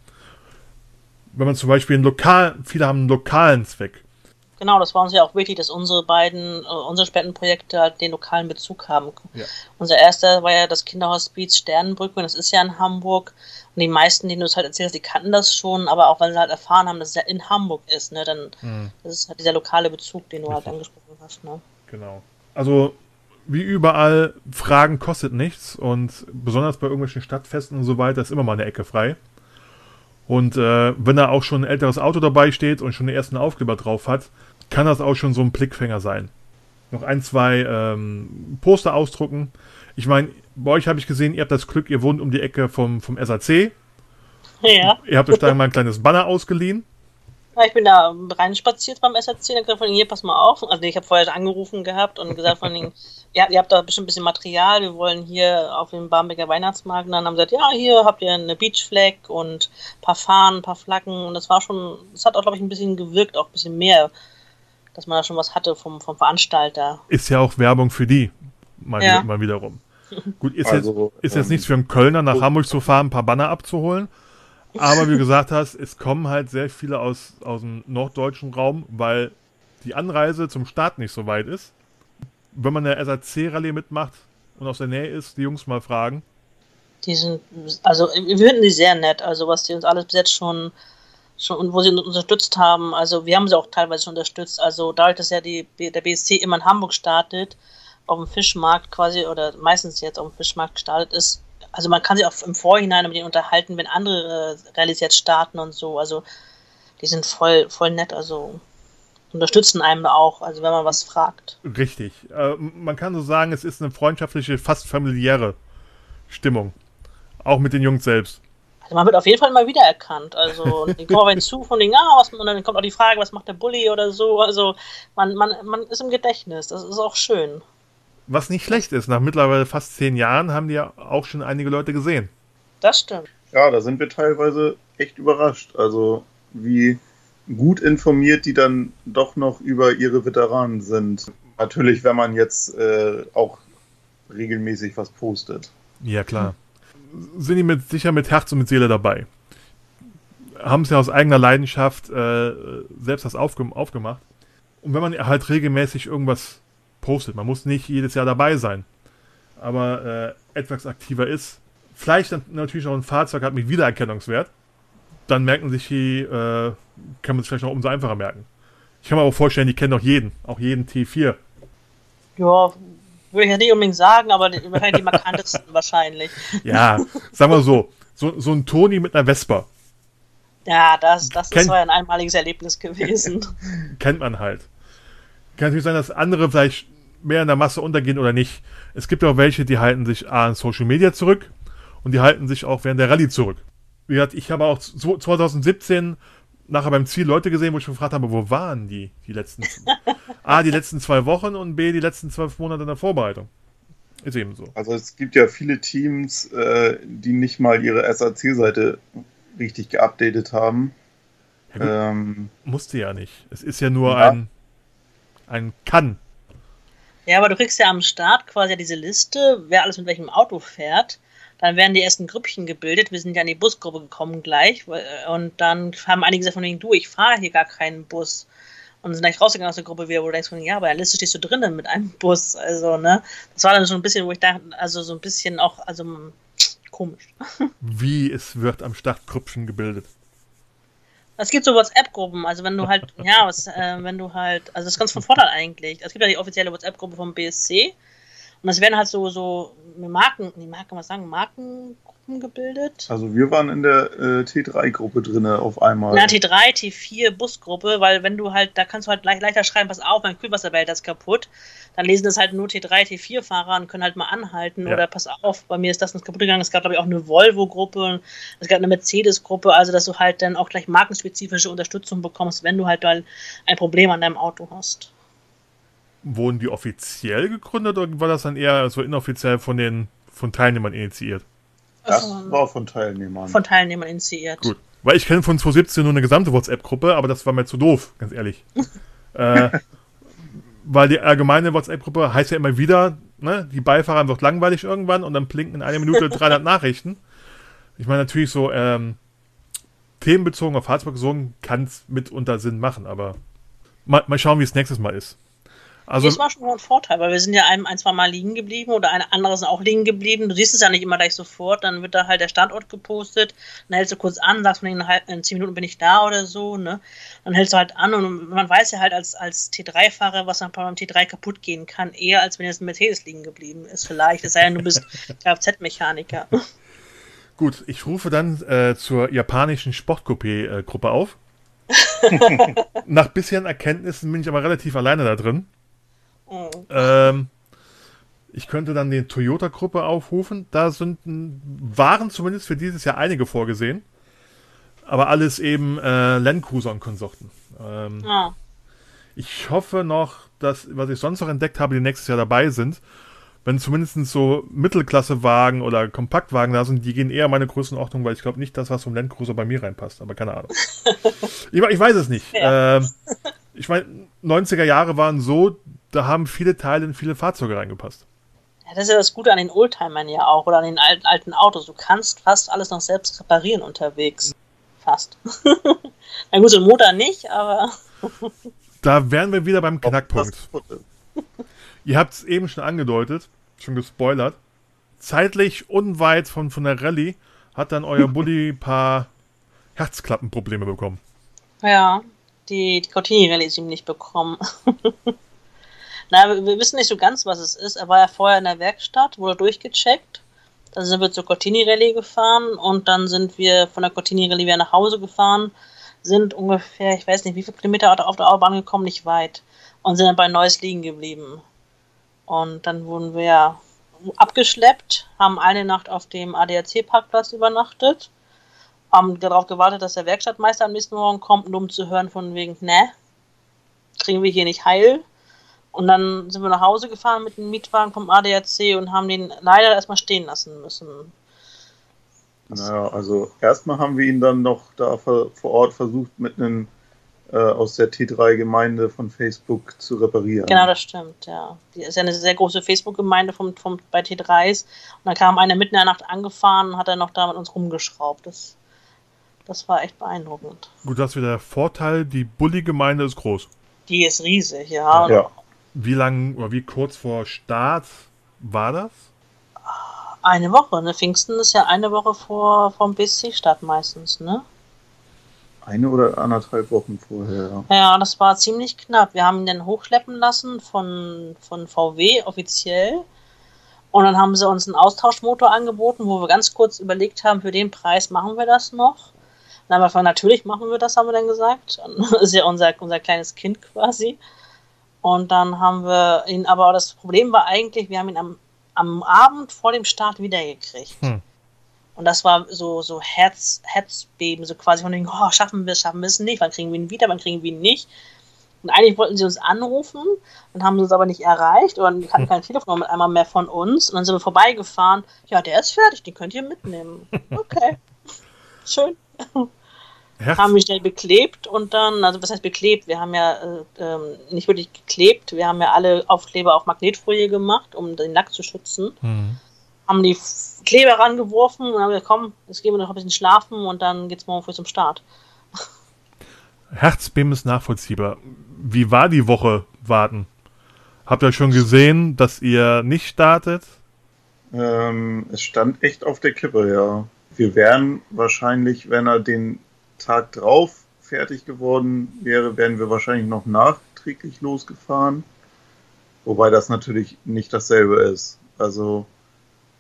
Wenn man zum Beispiel einen lokal, viele haben einen lokalen Zweck. Genau, das war uns ja auch wichtig, dass unsere beiden, äh, unsere Spendenprojekte halt den lokalen Bezug haben. Ja. Unser erster war ja das Kinderhospiz Sternenbrücke und das ist ja in Hamburg. Und die meisten, denen du es halt erzählst, die kannten das schon, aber auch wenn sie halt erfahren haben, dass es ja in Hamburg ist, ne, dann Mhm. das ist halt dieser lokale Bezug, den du halt Richtig. angesprochen hast, ne? Genau. Also, wie überall, Fragen kostet nichts und besonders bei irgendwelchen Stadtfesten und so weiter ist immer mal eine Ecke frei. Und äh, wenn da auch schon ein älteres Auto dabei steht und schon den ersten Aufkleber drauf hat, kann das auch schon so ein Blickfänger sein. Noch ein, zwei ähm, Poster ausdrucken. Ich meine, bei euch habe ich gesehen, ihr habt das Glück, ihr wohnt um die Ecke vom, vom SAC. Ja. Ihr habt euch da mal ein kleines Banner ausgeliehen. Ja, ich bin da reinspaziert beim SRC, dann gesagt von hier, pass mal auf. Also ich habe vorher angerufen gehabt und gesagt von denen, ja, ihr habt da bestimmt ein bisschen Material, wir wollen hier auf dem Barmbeker Weihnachtsmarkt. Und dann haben sie gesagt, ja, hier habt ihr eine Beachflag und ein paar Fahnen, ein paar Flaggen. Und das war schon, das hat auch, glaube ich, ein bisschen gewirkt, auch ein bisschen mehr, dass man da schon was hatte vom, vom Veranstalter. Ist ja auch Werbung für die. Mal, Ja. wieder, mal wiederum. Gut, ist, Also, jetzt, ist jetzt ähm, nichts für einen Kölner nach Hamburg zu fahren, ein paar Banner abzuholen. Aber wie du gesagt hast, es kommen halt sehr viele aus, aus dem norddeutschen Raum, weil die Anreise zum Start nicht so weit ist. Wenn man eine SAC-Rallye mitmacht und aus der Nähe ist, die Jungs mal fragen. Die sind, also wir finden die sehr nett, also was die uns alles bis jetzt schon, schon und wo sie uns unterstützt haben. Also wir haben sie auch teilweise schon unterstützt. Also dadurch, dass ja die, der BSC immer in Hamburg startet, auf dem Fischmarkt quasi, oder meistens jetzt auf dem Fischmarkt gestartet ist, also man kann sich auch im Vorhinein mit denen unterhalten, wenn andere äh, Rallyes jetzt starten und so. Also die sind voll, voll nett, also unterstützen einem auch, also wenn man was fragt. Richtig. Äh, man kann so sagen, es ist eine freundschaftliche, fast familiäre Stimmung. Auch mit den Jungs selbst. Also man wird auf jeden Fall mal wiedererkannt. Also die kommen auf einen zu von den, ah, was, und dann kommt auch die Frage, was macht der Bulli oder so. Also man, man, man ist im Gedächtnis. Das ist auch schön. Was nicht schlecht ist, nach mittlerweile fast zehn Jahren haben die ja auch schon einige Leute gesehen. Das stimmt. Ja, da sind wir teilweise echt überrascht. Also wie gut informiert die dann doch noch über ihre Veteranen sind. Natürlich, wenn man jetzt äh, auch regelmäßig was postet. Ja, klar. Sind die mit, sicher mit Herz und mit Seele dabei. Haben es ja aus eigener Leidenschaft äh, selbst das aufge aufgemacht. Und wenn man halt regelmäßig irgendwas postet, man muss nicht jedes Jahr dabei sein, aber äh, etwas aktiver ist, vielleicht dann natürlich auch ein Fahrzeug hat mit Wiedererkennungswert, dann merken sich die, äh, kann man es vielleicht noch umso einfacher merken. Ich kann mir aber vorstellen, die kennen auch jeden, auch jeden T4. Ja, würde ich ja nicht unbedingt sagen, aber die, wahrscheinlich die markantesten wahrscheinlich. Ja, sagen wir so, so, so ein Toni mit einer Vespa. Ja, das, das Kennt- ist so ein einmaliges Erlebnis gewesen. kennt man halt. Kann natürlich sein, dass andere vielleicht mehr in der Masse untergehen oder nicht. Es gibt auch welche, die halten sich A in Social Media zurück und die halten sich auch während der Rallye zurück. Wie gesagt, ich habe auch so 2017 nachher beim Ziel Leute gesehen, wo ich gefragt habe, wo waren die, die letzten, A, die letzten zwei Wochen und B, die letzten zwölf Monate in der Vorbereitung. Ist eben so. Also es gibt ja viele Teams, äh, die nicht mal ihre SAC-Seite richtig geupdatet haben. Ja. Ähm, Musste ja nicht. Es ist ja nur Ja. ein, ein Kann. Ja, aber du kriegst ja am Start quasi diese Liste, wer alles mit welchem Auto fährt. Dann werden die ersten Grüppchen gebildet. Wir sind ja in die Busgruppe gekommen gleich. weil- Und dann haben einige gesagt von wegen, du, ich fahre hier gar keinen Bus. Und sind gleich rausgegangen aus der Gruppe wieder, wo du denkst, ja, aber in der Liste stehst du drinnen mit einem Bus. Also, ne? Das war dann schon ein bisschen, wo ich dachte, also so ein bisschen auch, also mm, komisch. Wie es wird am Start Krüppchen gebildet. Es gibt so WhatsApp-Gruppen, also wenn du halt, ja, was, äh, wenn du halt, also das ist ganz von Vorteil eigentlich. Es gibt ja die offizielle WhatsApp-Gruppe vom BSC und es werden halt so, so Marken, die Marken, was sagen, Markengruppen gebildet. also wir waren in der äh, T3-Gruppe drinne auf einmal. Na, T3, T4 Busgruppe, weil wenn du halt, da kannst du halt leicht, leichter schreiben, pass auf, mein Kühlwasserbehälter ist kaputt. Dann lesen das halt nur T3, T4-Fahrer und können halt mal anhalten Ja. oder pass auf, bei mir ist das nicht kaputt gegangen. Es gab, glaube ich, auch eine Volvo-Gruppe und es gab eine Mercedes-Gruppe, also dass du halt dann auch gleich markenspezifische Unterstützung bekommst, wenn du halt ein Problem an deinem Auto hast. Wurden die offiziell gegründet oder war das dann eher so inoffiziell von den von Teilnehmern initiiert? das war von Teilnehmern. von Teilnehmern initiiert. Gut. Weil ich kenne von 2017 nur eine gesamte WhatsApp-Gruppe, aber das war mir zu doof, ganz ehrlich. äh, weil die allgemeine WhatsApp-Gruppe heißt ja immer wieder, ne, die Beifahrer wird langweilig irgendwann und dann blinken in einer Minute 300 Nachrichten. Ich meine natürlich so, ähm, themenbezogen auf Fahrzeuge kann es mitunter Sinn machen, aber Mal, mal schauen, wie es nächstes Mal ist. Also, das war schon ein Vorteil, weil wir sind ja ein, ein, zwei Mal liegen geblieben oder eine andere sind auch liegen geblieben. Du siehst es ja nicht immer gleich sofort, dann wird da halt der Standort gepostet, dann hältst du kurz an, sagst mir in, in zehn Minuten bin ich da oder so, ne? Dann hältst du halt an und man weiß ja halt als, als T3-Fahrer, was dann beim T3 kaputt gehen kann, eher als wenn jetzt ein Mercedes liegen geblieben ist. Vielleicht, es sei denn, du bist Kfz-Mechaniker. Gut, ich rufe dann äh, zur japanischen Sportcoupé-Gruppe äh, auf. Nach bisherigen Erkenntnissen bin ich aber relativ alleine da drin. Oh. Ähm, ich könnte dann die Toyota-Gruppe aufrufen. Da sind, waren zumindest für dieses Jahr einige vorgesehen. Aber alles eben äh, Landcruiser und Konsorten. Ähm, ah. Ich hoffe noch, dass, was ich sonst noch entdeckt habe, die nächstes Jahr dabei sind. Wenn zumindest so Mittelklassewagen oder Kompaktwagen da sind, die gehen eher meine Größenordnung, weil ich glaube nicht, dass was vom Landcruiser bei mir reinpasst. Aber keine Ahnung. ich, ich, weiß es nicht. Ja. Ähm, ich meine, 90er Jahre waren so, da haben viele Teile in viele Fahrzeuge reingepasst. Ja, das ist ja das Gute an den Oldtimern ja auch oder an den alten, alten Autos. Du kannst fast alles noch selbst reparieren unterwegs. Fast. Na gut, so ein Motor nicht, aber. da wären wir wieder beim Knackpunkt. Ihr habt es eben schon angedeutet, schon gespoilert. Zeitlich unweit von, von der Rallye hat dann euer Bulli ein paar Herzklappenprobleme bekommen. Ja, die, die Cortini-Rallye ist ihm nicht bekommen. Na, wir wissen nicht so ganz, was es ist. Er war ja vorher in der Werkstatt, wurde durchgecheckt. Dann sind wir zur Cortini Rallye gefahren und dann sind wir von der Cortini Rallye wieder nach Hause gefahren, sind ungefähr, ich weiß nicht, wie viele Kilometer auf der Autobahn gekommen, nicht weit. Und sind dann bei Neuss liegen geblieben. Und dann wurden wir abgeschleppt, haben eine Nacht auf dem ADAC-Parkplatz übernachtet, haben darauf gewartet, dass der Werkstattmeister am nächsten Morgen kommt, um zu hören von wegen, ne, kriegen wir hier nicht heil. Und dann sind wir nach Hause gefahren mit dem Mietwagen vom ADAC und haben den leider erstmal stehen lassen müssen. Naja, also erstmal haben wir ihn dann noch da vor Ort versucht, mit einem äh, aus der T3-Gemeinde von Facebook zu reparieren. Genau, das stimmt, ja. Die ist ja eine sehr große Facebook-Gemeinde vom, vom, bei T3s. Und dann kam einer mitten in der Nacht angefahren und hat dann noch da mit uns rumgeschraubt. Das, das war echt beeindruckend. Gut, das ist wieder der Vorteil, die Bulli-Gemeinde ist groß. Die ist riesig, ja. ja. Wie lang oder wie kurz vor Start war das? Eine Woche, ne? Pfingsten ist ja eine Woche vor vom BSC-Start meistens, ne? Eine oder anderthalb Wochen vorher. Ja. das war ziemlich knapp. Wir haben ihn dann hochschleppen lassen von, von VW offiziell. Und dann haben sie uns einen Austauschmotor angeboten, wo wir ganz kurz überlegt haben, für den Preis machen wir das noch. Dann haben wir natürlich machen wir das, haben wir dann gesagt. Das ist ja unser, unser kleines Kind quasi. Und dann haben wir ihn, aber das Problem war eigentlich, wir haben ihn am, am Abend vor dem Start wiedergekriegt. Hm. Und das war so, so Herz, Herzbeben, so quasi von den, oh, schaffen wir es, schaffen wir es nicht, wann kriegen wir ihn wieder, wann kriegen wir ihn nicht. Und eigentlich wollten sie uns anrufen und haben uns aber nicht erreicht die hatten kein Telefon mit einmal mehr von uns. Und dann sind wir vorbeigefahren. Ja, der ist fertig, den könnt ihr mitnehmen. Okay. Schön. Herz. haben wir schnell beklebt und dann, also was heißt beklebt? Wir haben ja äh, ähm, nicht wirklich geklebt, wir haben ja alle Aufkleber auf Magnetfolie gemacht, um den Lack zu schützen. Mhm. Haben die Kleber rangeworfen und haben gesagt, komm, jetzt gehen wir noch ein bisschen schlafen und dann geht's morgen früh zum Start. Herzbeben ist nachvollziehbar. Wie war die Woche warten? Habt ihr schon gesehen, dass ihr nicht startet? Ähm, es stand echt auf der Kippe, ja. Wir wären wahrscheinlich, wenn er den Tag drauf fertig geworden wäre, wären wir wahrscheinlich noch nachträglich losgefahren. Wobei das natürlich nicht dasselbe ist. Also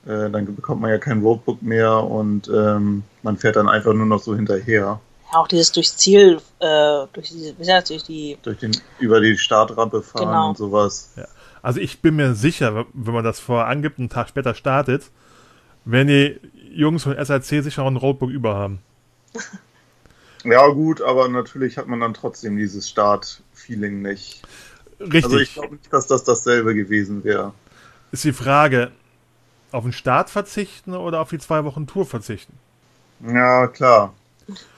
äh, dann bekommt man ja kein Roadbook mehr und ähm, man fährt dann einfach nur noch so hinterher. Ja, auch dieses durchs Ziel, äh, durch, die, durch die. Durch den, über die Startrampe fahren genau. und sowas. Ja. Also ich bin mir sicher, wenn man das vorher angibt, einen Tag später startet, werden die Jungs von SRC sicher auch ein Roadbook über haben. Ja, gut, aber natürlich hat man dann trotzdem dieses Start-Feeling nicht. Richtig. Also ich glaube nicht, dass das dasselbe gewesen wäre. Ist die Frage, auf den Start verzichten oder auf die zwei Wochen Tour verzichten? Ja, klar.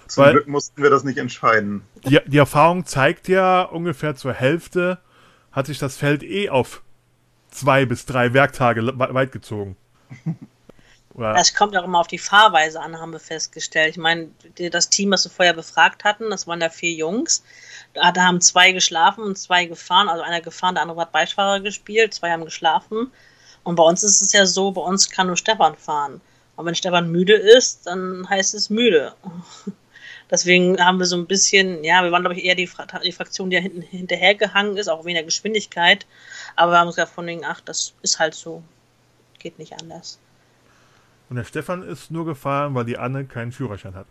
Zum Weil Glück mussten wir das nicht entscheiden. Die, die Erfahrung zeigt ja, ungefähr zur Hälfte hat sich das Feld eh auf zwei bis drei Werktage weit gezogen. Oder, Es kommt auch immer auf die Fahrweise an, haben wir festgestellt. Ich meine, das Team, was wir vorher befragt hatten, das waren da vier Jungs. Da, haben zwei geschlafen und zwei gefahren. Also einer gefahren, der andere hat Beifahrer gespielt, zwei haben geschlafen. Und bei uns ist es ja so, bei uns kann nur Stefan fahren. Und wenn Stefan müde ist, dann heißt es müde. Deswegen haben wir so ein bisschen, ja, wir waren, glaube ich, eher die, Fra die Fraktion, die da hinten hinterhergehangen ist, auch weniger Geschwindigkeit. Aber wir haben uns gedacht, von wegen, ach, das ist halt so. Geht nicht anders. Und der Stefan ist nur gefahren, weil die Anne keinen Führerschein hat.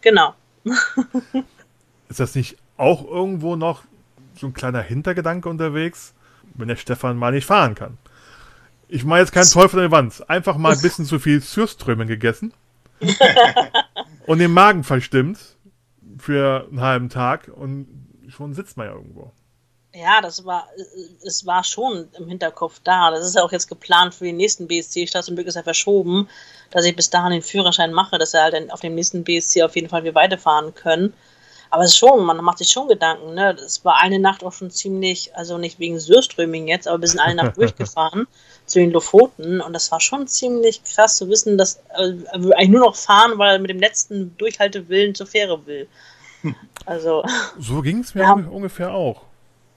Genau. Ist das nicht auch irgendwo noch so ein kleiner Hintergedanke unterwegs, wenn der Stefan mal nicht fahren kann? Ich mache jetzt keinen Teufel an der Wand. Einfach mal ein bisschen zu viel Sürströmen gegessen und den Magen verstimmt für einen halben Tag und schon sitzt man ja irgendwo. Ja, das war, es war schon im Hinterkopf da. Das ist ja auch jetzt geplant für den nächsten BSC-Start. Zum Glück ist er verschoben, dass ich bis dahin den Führerschein mache, dass er halt dann auf dem nächsten BSC auf jeden Fall wir weiterfahren können. Aber es ist schon, man macht sich schon Gedanken, ne? Es war eine Nacht auch schon ziemlich, also nicht wegen Surströming jetzt, aber wir sind eine Nacht durchgefahren zu den Lofoten und das war schon ziemlich krass zu wissen, dass äh, eigentlich nur noch fahren, weil er mit dem letzten Durchhaltewillen zur Fähre will. Also. So ging es mir Ja. unge- ungefähr auch.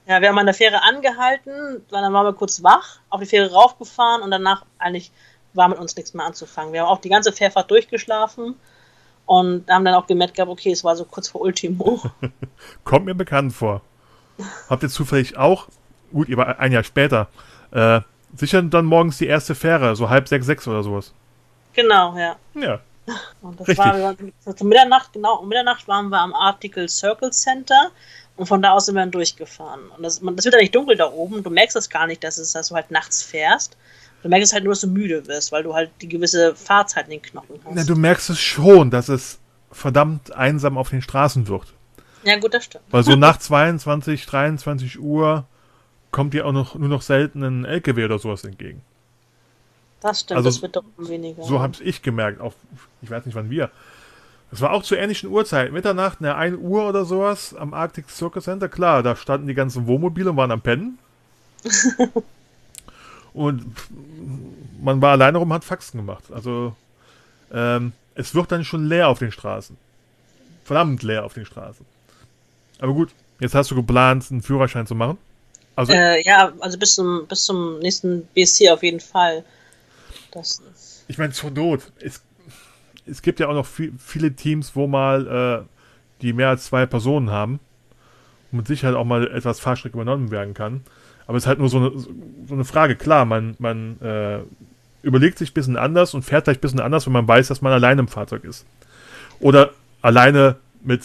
Ja, wir haben an der Fähre angehalten, dann waren wir kurz wach, auf die Fähre raufgefahren und danach eigentlich war mit uns nichts mehr anzufangen. Wir haben auch die ganze Fährfahrt durchgeschlafen und haben dann auch gemerkt gehabt, okay, es war so kurz vor Ultimo. Kommt mir bekannt vor. Habt ihr zufällig auch, gut, ihr war ein Jahr später, äh, sicher dann morgens die erste Fähre, so halb sechs, sechs oder sowas. genau, ja. Ja. Und das Richtig. war, zu Mitternacht, genau, um Mitternacht waren wir am Article Circle Center und von da aus sind wir dann durchgefahren. Und das, man, das wird ja nicht dunkel da oben, du merkst es gar nicht, dass, es, dass du halt nachts fährst. Du merkst es halt nur, dass du müde wirst, weil du halt die gewisse Fahrzeit in den Knochen hast. Na, du merkst es schon, dass es verdammt einsam auf den Straßen wird. ja, gut, das stimmt. Weil so nach 22, 23 Uhr kommt dir auch noch, nur noch selten ein LKW oder sowas entgegen. Das stimmt, Also, das wird doch weniger. So hab's ich gemerkt, auch, ich weiß nicht wann wir. Es war auch zur ähnlichen Uhrzeit, Mitternacht, ne, 1 Uhr oder sowas am Arctic Circus Center. Klar, da standen die ganzen Wohnmobile und waren am Pennen. und man war alleine rum, hat Faxen gemacht. Also, ähm, es wird dann schon leer auf den Straßen. Verdammt leer auf den Straßen. Aber gut, jetzt hast du geplant, einen Führerschein zu machen. Also, Äh, ja, also bis zum, bis zum nächsten BSC auf jeden Fall. Das Ich meine, zur Not. Es, es gibt ja auch noch viel, viele Teams, wo mal äh, die mehr als zwei Personen haben. Und mit Sicherheit auch mal etwas Fahrstrecke übernommen werden kann. Aber es ist halt nur so eine, so eine Frage. Klar, man, man äh, überlegt sich ein bisschen anders und fährt vielleicht ein bisschen anders, wenn man weiß, dass man alleine im Fahrzeug ist. Oder alleine mit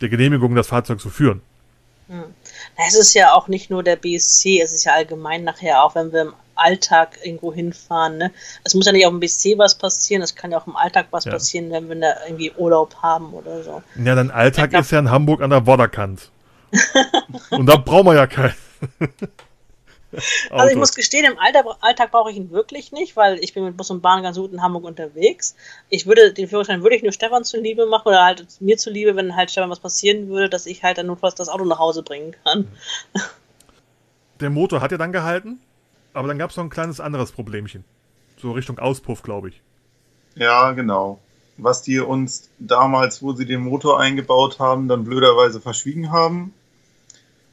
der Genehmigung, das Fahrzeug zu führen. Na, es ist ja auch nicht nur der BSC, es ist ja allgemein nachher auch, wenn wir im Alltag irgendwo hinfahren. Ne? Es muss ja nicht auf dem BSC was passieren, es kann ja auch im Alltag was Ja. passieren, wenn wir da irgendwie Urlaub haben oder so. Ja, dein Alltag glaub- ist ja in Hamburg an der Vorderkant. und da brauchen wir ja kein. Also ich muss gestehen, im Alltag, Alltag brauche ich ihn wirklich nicht, weil ich bin mit Bus und Bahn ganz gut in Hamburg unterwegs. Ich würde den Führerschein würde ich nur Stefan zuliebe machen oder halt mir zuliebe, wenn halt Stefan was passieren würde, dass ich halt dann notfalls das Auto nach Hause bringen kann. Der Motor hat ja dann gehalten, aber dann gab es noch ein kleines anderes Problemchen. So Richtung Auspuff, glaube ich. Ja, genau. Was die uns damals, wo sie den Motor eingebaut haben, dann blöderweise verschwiegen haben,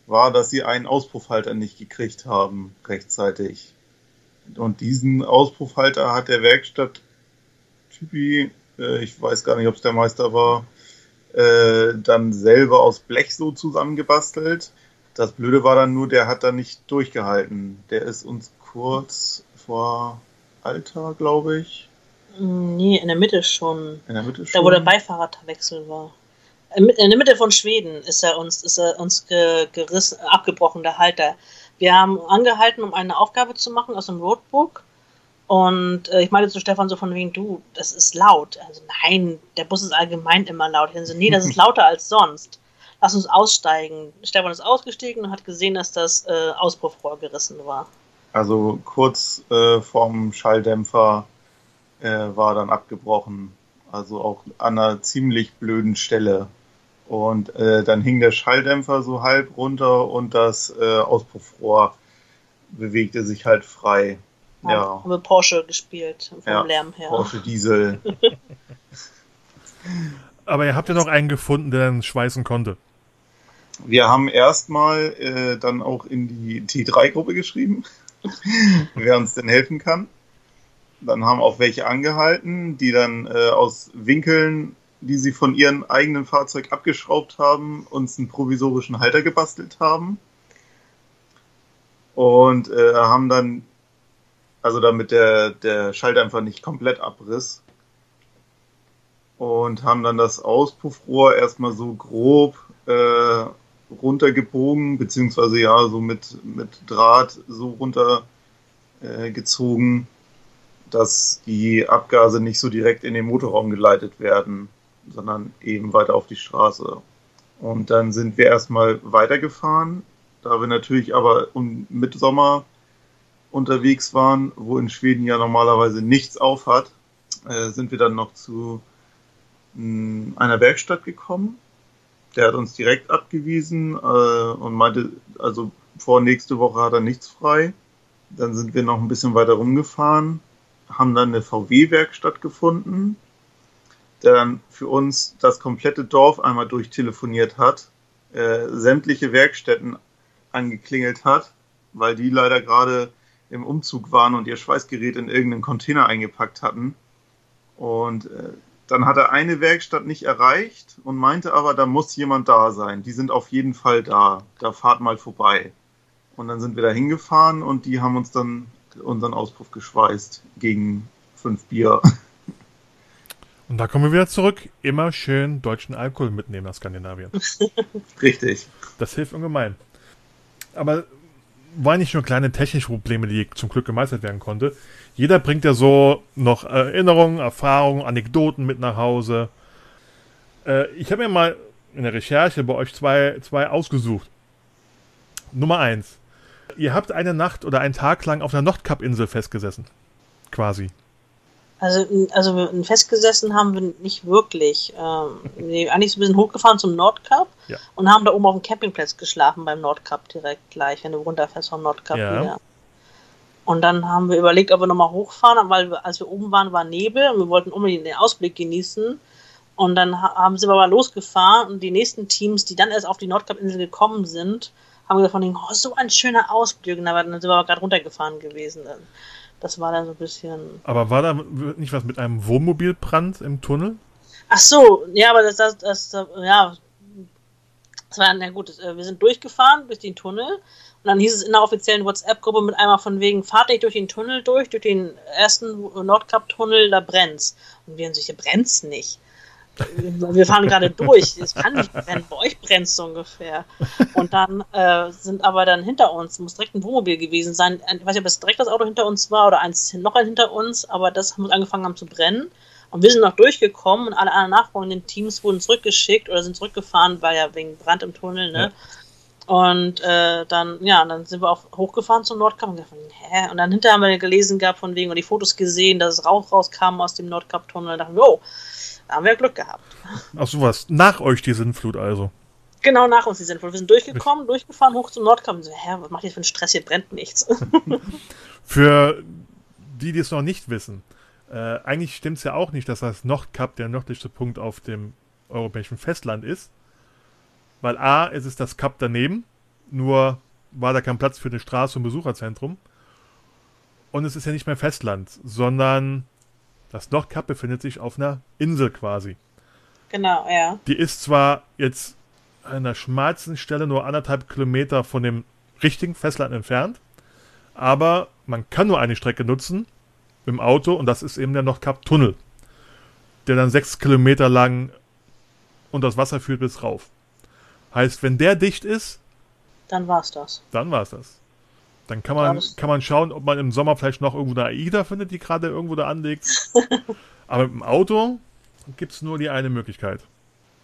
war, dass sie einen Auspuffhalter nicht gekriegt haben rechtzeitig. Und diesen Auspuffhalter hat der Werkstatt Typi, äh, ich weiß gar nicht, ob es der Meister war, äh, dann selber aus Blech so zusammengebastelt. Das Blöde war dann nur, der hat dann nicht durchgehalten. Der ist uns kurz vor Alter, glaube ich, Nee, in der Mitte schon. in der Mitte Da schon. wo der Beifahrerwechsel war. In der Mitte von Schweden ist er uns, ist er uns ge, gerissen, abgebrochen, der Halter. Wir haben angehalten, um eine Aufgabe zu machen aus dem Roadbook. Und äh, ich meinte zu Stefan so von wegen, du, das ist laut. Also nein, der Bus ist allgemein immer laut. Ich so, nee, das ist lauter als sonst. Lass uns aussteigen. Stefan ist ausgestiegen und hat gesehen, dass das äh, Auspuffrohr gerissen war. Also kurz äh, vorm Schalldämpfer äh, war dann abgebrochen. Also auch an einer ziemlich blöden Stelle. Und äh, dann hing der Schalldämpfer so halb runter und das äh, Auspuffrohr bewegte sich halt frei. Ja. Haben wir Porsche gespielt, vom Ja, Lärm her. Porsche Diesel. Aber ihr habt ja noch einen gefunden, der dann schweißen konnte. Wir haben erstmal äh, dann auch in die T3-Gruppe geschrieben, wer uns denn helfen kann. Dann haben auch welche angehalten, die dann äh, aus Winkeln, die sie von ihrem eigenen Fahrzeug abgeschraubt haben, uns einen provisorischen Halter gebastelt haben. Und äh, haben dann, also damit der, der Schalldämpfer nicht komplett abriss, und haben dann das Auspuffrohr erstmal so grob äh, runtergebogen, beziehungsweise ja, so mit, mit Draht so runtergezogen, äh, dass die Abgase nicht so direkt in den Motorraum geleitet werden, sondern eben weiter auf die Straße. Und dann sind wir erstmal weitergefahren, da wir natürlich aber um Mitsommer unterwegs waren, wo in Schweden ja normalerweise nichts auf hat, äh, sind wir dann noch zu mh, einer Werkstatt gekommen. Der hat uns direkt abgewiesen äh, und meinte, also vor nächste Woche hat er nichts frei. Dann sind wir noch ein bisschen weiter rumgefahren, haben dann eine VW-Werkstatt gefunden, der dann für uns das komplette Dorf einmal durchtelefoniert hat, äh, sämtliche Werkstätten angeklingelt hat, weil die leider gerade im Umzug waren und ihr Schweißgerät in irgendeinen Container eingepackt hatten. Und äh, dann hat er eine Werkstatt nicht erreicht und meinte aber, da muss jemand da sein. Die sind auf jeden Fall da. Da fahrt mal vorbei. Und dann sind wir da hingefahren und die haben uns dann unseren Auspuff geschweißt gegen fünf Bier. Und da kommen wir wieder zurück. Immer schön deutschen Alkohol mitnehmen nach Skandinavien. Richtig. Das hilft ungemein. Aber waren nicht nur kleine technische Probleme, die zum Glück gemeistert werden konnte. Jeder bringt ja so noch Erinnerungen, Erfahrungen, Anekdoten mit nach Hause. Äh, ich habe mir mal in der Recherche bei euch zwei, zwei ausgesucht. Nummer eins. Ihr habt eine Nacht oder einen Tag lang auf einer Nordkap-Insel festgesessen. Quasi. Also, also festgesessen haben wir nicht wirklich. Ähm, nee, eigentlich so ein bisschen hochgefahren zum Nordkap Ja. und haben da oben auf dem Campingplatz geschlafen beim Nordkap direkt gleich, wenn du runterfährst vom Nordkap Ja. wieder. Und dann haben wir überlegt, ob wir nochmal hochfahren, weil wir, als wir oben waren, war Nebel und wir wollten unbedingt den Ausblick genießen. Und dann ha- haben sie aber mal losgefahren und die nächsten Teams, die dann erst auf die Nordkap-Insel gekommen sind, haben gesagt von denen, oh, so ein schöner Ausblick. Und dann sind wir aber gerade runtergefahren gewesen. Dann. Das war dann so ein bisschen. Aber war da nicht was mit einem Wohnmobilbrand im Tunnel? Ach so, ja, aber das, das, das, das ja, das war, na gut, das, äh, wir sind durchgefahren durch den Tunnel und dann hieß es in der offiziellen WhatsApp-Gruppe mit einmal von wegen, fahrt nicht durch den Tunnel durch, durch den ersten Nordkap-Tunnel, da brennt's. Und wir haben sich, brennt's nicht. Wir fahren gerade durch, es kann nicht brennen, bei euch brennt's so ungefähr. Und dann äh, sind aber dann hinter uns, muss direkt ein Wohnmobil gewesen sein, ich weiß nicht, ob es direkt das Auto hinter uns war oder eins noch ein hinter uns, aber das muss angefangen haben zu brennen. Und wir sind noch durchgekommen und alle anderen nachfolgenden Teams wurden zurückgeschickt oder sind zurückgefahren, weil ja wegen Brand im Tunnel, ne? Und äh, dann, ja, dann sind wir auch hochgefahren zum Nordkap und gedacht, hä? Und dann hinterher haben wir gelesen gehabt von wegen und die Fotos gesehen, dass es Rauch rauskam aus dem Nordkap-Tunnel. Da dachten wir, oh, da haben wir Glück gehabt. Ach sowas. Nach euch die Sintflut also. Genau nach uns die sind. Wir sind durchgekommen, durchgefahren, hoch zum Nordkap und so, hä, was macht ihr für ein Stress? Hier brennt nichts. Für die, die es noch nicht wissen, äh, eigentlich stimmt es ja auch nicht, dass das Nordkap der nördlichste Punkt auf dem europäischen Festland ist. Weil A, es ist das Kap daneben, nur war da kein Platz für eine Straße und Besucherzentrum. Und es ist ja nicht mehr Festland, sondern das Nordkap befindet sich auf einer Insel quasi. genau, ja. Die ist zwar jetzt an der schmalsten Stelle nur anderthalb Kilometer von dem richtigen Festland entfernt, aber man kann nur eine Strecke nutzen mit dem Auto und das ist eben der Nordkap-Tunnel, der dann sechs Kilometer lang unter das Wasser führt bis rauf. Heißt, wenn der dicht ist, Dann war's das. dann war es das. Dann kann man, kann man schauen, ob man im Sommer vielleicht noch irgendwo eine AIDA findet, die gerade irgendwo da anlegt. aber mit dem Auto gibt es nur die eine Möglichkeit.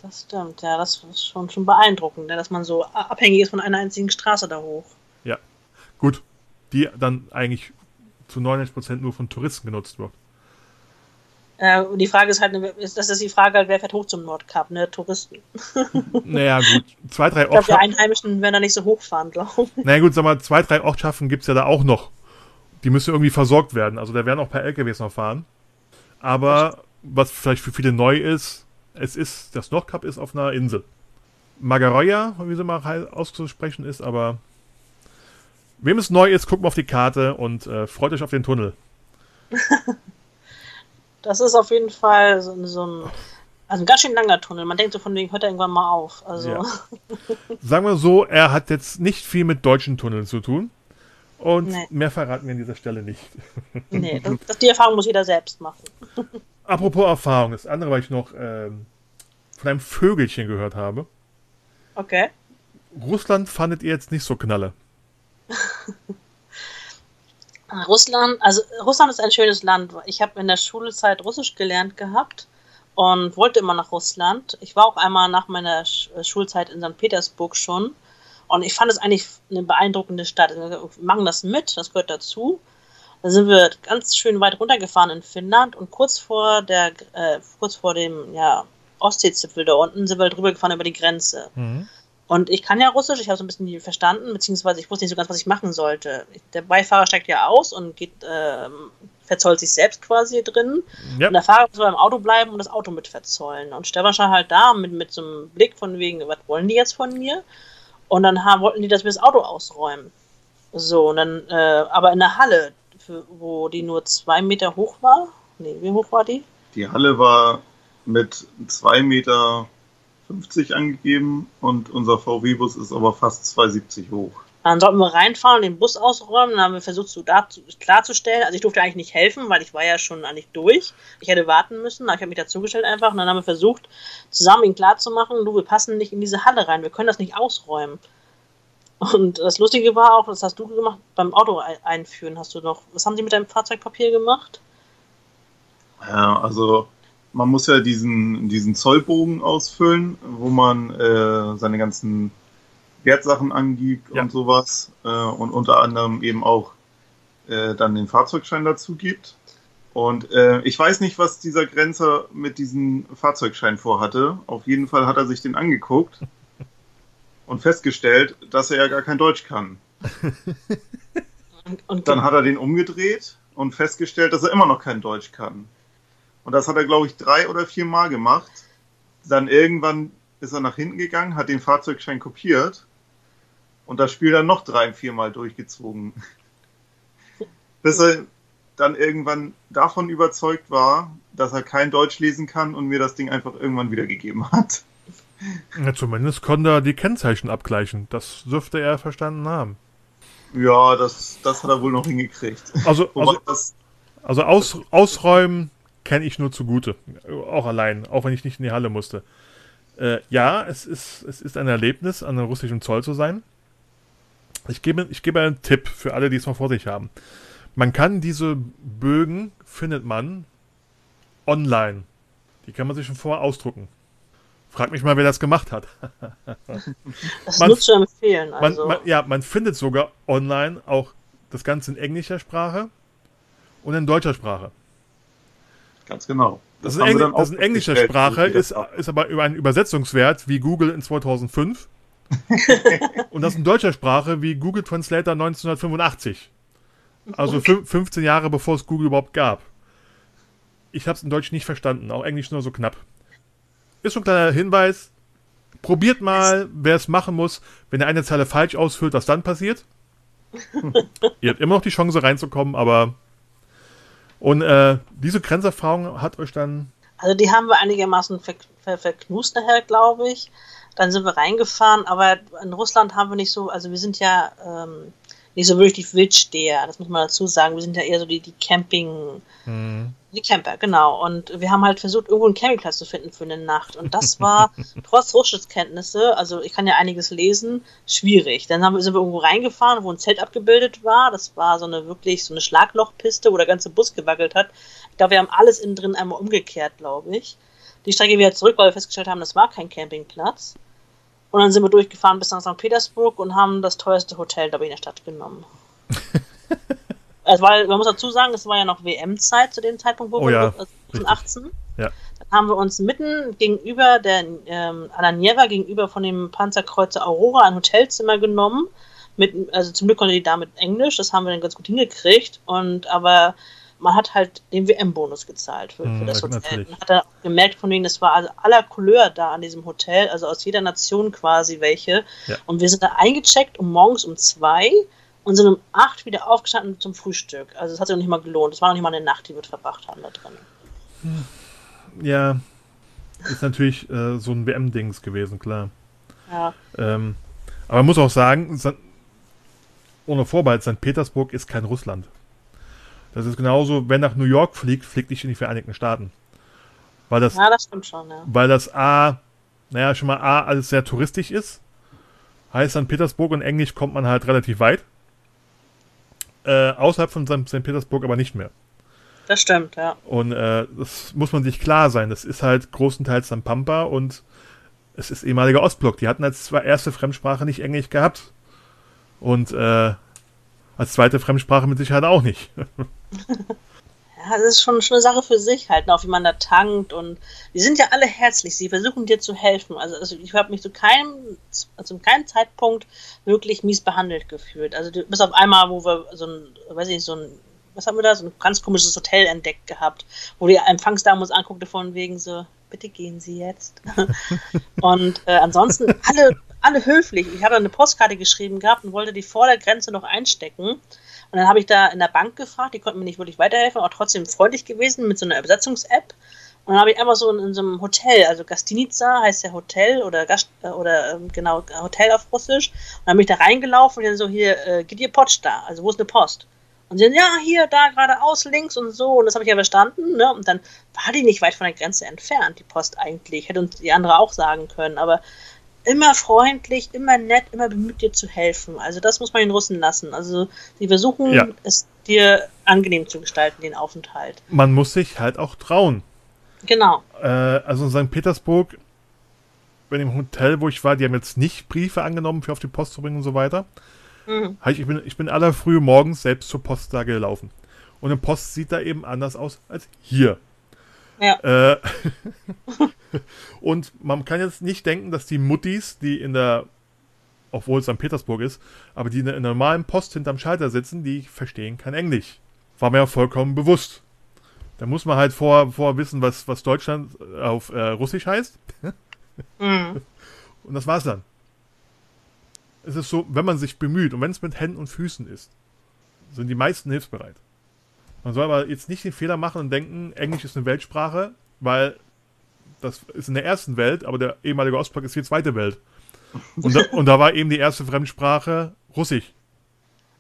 Das stimmt, ja, das ist schon, schon beeindruckend, ne, dass man so abhängig ist von einer einzigen Straße da hoch. Ja. Gut. Die dann eigentlich zu 99% nur von Touristen genutzt wird. Äh, und die Frage ist halt, ist, das ist die Frage halt, wer fährt hoch zum Nordkap, ne? Touristen. Naja, gut. Zwei, drei Ich glaube, die Ortschaften. Einheimischen werden da nicht so hochfahren, glaube ich. Naja, gut, sag mal, zwei, drei Ortschaften gibt es ja da auch noch, die müssen irgendwie versorgt werden. Also da werden auch ein paar LKWs noch fahren. Aber was vielleicht für viele neu ist, es ist, das Nordkap ist auf einer Insel. Magaroya, wie sie mal auszusprechen ist, aber wem es neu ist, guckt mal auf die Karte und äh, freut euch auf den Tunnel. Das ist auf jeden Fall so, so ein, also ein ganz schön langer Tunnel. Man denkt so von wegen, hört er irgendwann mal auf. Also, Ja. Sagen wir so, er hat jetzt nicht viel mit deutschen Tunneln zu tun. Und Nee. mehr verraten wir an dieser Stelle nicht. nee, das, die Erfahrung muss jeder selbst machen. Apropos Erfahrung, das andere, was ich noch ähm, von einem Vögelchen gehört habe. Okay. Russland fandet ihr jetzt nicht so knalle. Russland, also Russland ist ein schönes Land. Ich habe in der Schulzeit Russisch gelernt gehabt und wollte immer nach Russland. Ich war auch einmal nach meiner Sch äh, Schulzeit in St. Petersburg schon und ich fand es eigentlich eine beeindruckende Stadt. Wir machen das mit, das gehört dazu. Da sind wir ganz schön weit runtergefahren in Finnland und kurz vor der, äh, kurz vor dem ja, Ostseezipfel da unten sind wir drüber gefahren über die Grenze. Und ich kann ja Russisch, ich habe so ein bisschen nie verstanden, beziehungsweise ich wusste nicht so ganz, was ich machen sollte. Der Beifahrer steigt ja aus und geht, ähm, verzollt sich selbst quasi drin. Ja, Und der Fahrer soll im Auto bleiben und das Auto mit verzollen. Und Stefan stand halt da mit, mit so einem Blick von wegen, was wollen die jetzt von mir? Und dann haben, wollten die, dass wir das Auto ausräumen. So, und dann, äh, aber in der Halle, für, wo die nur zwei Meter hoch war. Nee, wie hoch war die? Die Halle war mit 2,50 Meter angegeben und unser VW-Bus ist aber fast 2,70 hoch. Dann sollten wir reinfahren und den Bus ausräumen. Dann haben wir versucht, so klarzustellen. Also ich durfte eigentlich nicht helfen, weil ich war ja schon eigentlich durch. Ich hätte warten müssen. aber Ich habe mich dazugestellt einfach. Und dann haben wir versucht, zusammen ihn klarzumachen, du, wir passen nicht in diese Halle rein. Wir können das nicht ausräumen. Und das Lustige war auch, das hast du gemacht, beim Auto ein- einführen hast du noch. Was haben sie mit deinem Fahrzeugpapier gemacht? Ja, also man muss ja diesen, diesen Zollbogen ausfüllen, wo man äh, seine ganzen Wertsachen angibt Ja. und sowas äh, und unter anderem eben auch äh, dann den Fahrzeugschein dazu gibt. Und äh, ich weiß nicht, was dieser Grenzer mit diesem Fahrzeugschein vorhatte. Auf jeden Fall hat er sich den angeguckt und festgestellt, dass er ja gar kein Deutsch kann. Und, und Dann hat er den umgedreht und festgestellt, dass er immer noch kein Deutsch kann. Und das hat er, glaube ich, drei oder vier Mal gemacht. Dann irgendwann ist er nach hinten gegangen, hat den Fahrzeugschein kopiert und das Spiel dann noch drei, vier Mal durchgezogen. Bis er dann irgendwann davon überzeugt war, dass er kein Deutsch lesen kann und mir das Ding einfach irgendwann wiedergegeben hat. ja, zumindest konnte er die Kennzeichen abgleichen. Das dürfte er verstanden haben. Ja, das, das hat er wohl noch hingekriegt. Also, also, das, also aus, ausräumen kenne ich nur zugute. Auch allein, auch wenn ich nicht in die Halle musste. Äh, ja, es ist, es ist ein Erlebnis, an einem russischen Zoll zu sein. Ich gebe, ich gebe einen Tipp für alle, die es mal vor sich haben. Man kann diese Bögen, findet man online. Die kann man sich schon vorher ausdrucken. Frag mich mal, wer das gemacht hat. das man- nur zu empfehlen. Man, Also, man, ja, man findet sogar online auch das Ganze in englischer Sprache und in deutscher Sprache. Ganz genau. Das, ist, haben wir Engl das in englischer Sprache das ist, ist aber über einen Übersetzungswert wie Google in 2005. und das in deutscher Sprache wie Google Translator 1985. Also fün- 15 Jahre bevor es Google überhaupt gab. Ich habe es in Deutsch nicht verstanden, auch Englisch nur so knapp. Ist so ein kleiner Hinweis. Probiert mal, wer es machen muss, wenn ihr eine Zeile falsch ausfüllt, was dann passiert. ihr habt immer noch die Chance reinzukommen, aber. Und äh, diese Grenzerfahrung hat euch dann Also die haben wir einigermaßen ver ver verknust nachher, glaube ich. Dann sind wir reingefahren, aber in Russland haben wir nicht so, also wir sind ja ähm, nicht so wirklich die Wildsteher, das muss man dazu sagen. Wir sind ja eher so die, die Camping, die Camper, genau. Und wir haben halt versucht, irgendwo einen Campingplatz zu finden für eine Nacht. Und das war trotz Russischkenntnisse, also ich kann ja einiges lesen, schwierig. Dann haben wir, sind wir irgendwo reingefahren, wo ein Zelt abgebildet war. Das war so eine wirklich so eine Schlaglochpiste, wo der ganze Bus gewackelt hat. Ich glaube, wir haben alles innen drin einmal umgekehrt, glaube ich. Die Strecke wieder zurück, weil wir festgestellt haben, das war kein Campingplatz. Und dann sind wir durchgefahren bis nach St. Petersburg und haben das teuerste Hotel, glaube ich, in der Stadt genommen. also, weil, man muss dazu sagen, es war ja noch WM-Zeit zu dem Zeitpunkt, wo Oh wir ja, also 2018. Ja. Dann haben wir uns mitten gegenüber der ähm, Ananieva, gegenüber von dem Panzerkreuzer Aurora, ein Hotelzimmer genommen. Mit, also zum Glück konnte die Dame Englisch, das haben wir dann ganz gut hingekriegt. Und aber man hat halt den WM-Bonus gezahlt für, für Hm, das Hotel. natürlich. Man hat dann gemerkt, von wegen, das war also aller Couleur da an diesem Hotel, also aus jeder Nation quasi welche. Ja. Und wir sind da eingecheckt um morgens um zwei und sind um acht wieder aufgestanden zum Frühstück. Also es hat sich noch nicht mal gelohnt. Es war noch nicht mal eine Nacht, die wir verbracht haben da drin. Ja, ist natürlich äh, so ein WM-Dings gewesen, klar. Ja. Ähm, aber man muss auch sagen, San- ohne Vorbehalt, St. Petersburg ist kein Russland. Das ist genauso, wer nach New York fliegt, fliegt nicht in die Vereinigten Staaten. Weil das, ja, das stimmt schon, ja. weil das A, naja, schon mal A, alles sehr touristisch ist. Heißt, St. Petersburg und Englisch kommt man halt relativ weit. Äh, außerhalb von St. St. Petersburg aber nicht mehr. Das stimmt, ja. Und äh, das muss man sich klar sein. Das ist halt größtenteils dann Pampa und es ist ehemaliger Ostblock. Die hatten als zwei- erste Fremdsprache nicht Englisch gehabt. Und äh, als zweite Fremdsprache mit Sicherheit auch nicht. Ja, das ist schon, schon eine Sache für sich halt, ne, auch wie man da tankt und die sind ja alle herzlich, sie versuchen dir zu helfen. Also, also ich habe mich zu keinem, also zu keinem Zeitpunkt wirklich mies behandelt gefühlt. Also du- bis auf einmal, wo wir so ein, weiß ich nicht, so ein, was haben wir da, so ein ganz komisches Hotel entdeckt gehabt, wo die Empfangsdame uns anguckte von wegen so, bitte gehen Sie jetzt. und äh, ansonsten alle, alle höflich. Ich habe eine Postkarte geschrieben gehabt und wollte die vor der Grenze noch einstecken. Und dann habe ich da in der Bank gefragt, die konnten mir nicht wirklich weiterhelfen, aber trotzdem freundlich gewesen mit so einer Übersetzungs-App. Und dann habe ich einfach so in, in so einem Hotel, also Gastinica heißt ja Hotel oder Gast, äh, oder ähm, genau Hotel auf Russisch. Und dann bin ich da reingelaufen und dann so hier, äh, geht ihr Poczta, also wo ist eine Post? Und sie sagen, ja, hier, da geradeaus, links und so. Und das habe ich ja verstanden. Ne? Und dann war die nicht weit von der Grenze entfernt, die Post eigentlich. Hätte uns die andere auch sagen können. Aber immer freundlich, immer nett, immer bemüht, dir zu helfen. Also das muss man den Russen lassen. Also sie versuchen, Ja. es dir angenehm zu gestalten, den Aufenthalt. Man muss sich halt auch trauen. Genau. Äh, also in St. Petersburg, bei dem Hotel, wo ich war, die haben jetzt nicht Briefe angenommen für auf die Post zu bringen und so weiter. Mhm. Ich bin, ich bin aller früh morgens selbst zur Post da gelaufen. Und eine Post sieht da eben anders aus als hier. Ja. Äh, und man kann jetzt nicht denken, dass die Muttis, die in der, obwohl es St. Petersburg ist, aber die in der normalen Post hinterm Schalter sitzen, die verstehen kein Englisch. War mir ja vollkommen bewusst. Da muss man halt vor, vor wissen, was, was Deutschland auf äh, Russisch heißt. Mhm. Und das war's dann. Es ist so, wenn man sich bemüht und wenn es mit Händen und Füßen ist, sind die meisten hilfsbereit. Man soll aber jetzt nicht den Fehler machen und denken, Englisch ist eine Weltsprache, weil das ist in der ersten Welt, aber der ehemalige Ostblock ist die zweite Welt. Und da, und da war eben die erste Fremdsprache Russisch.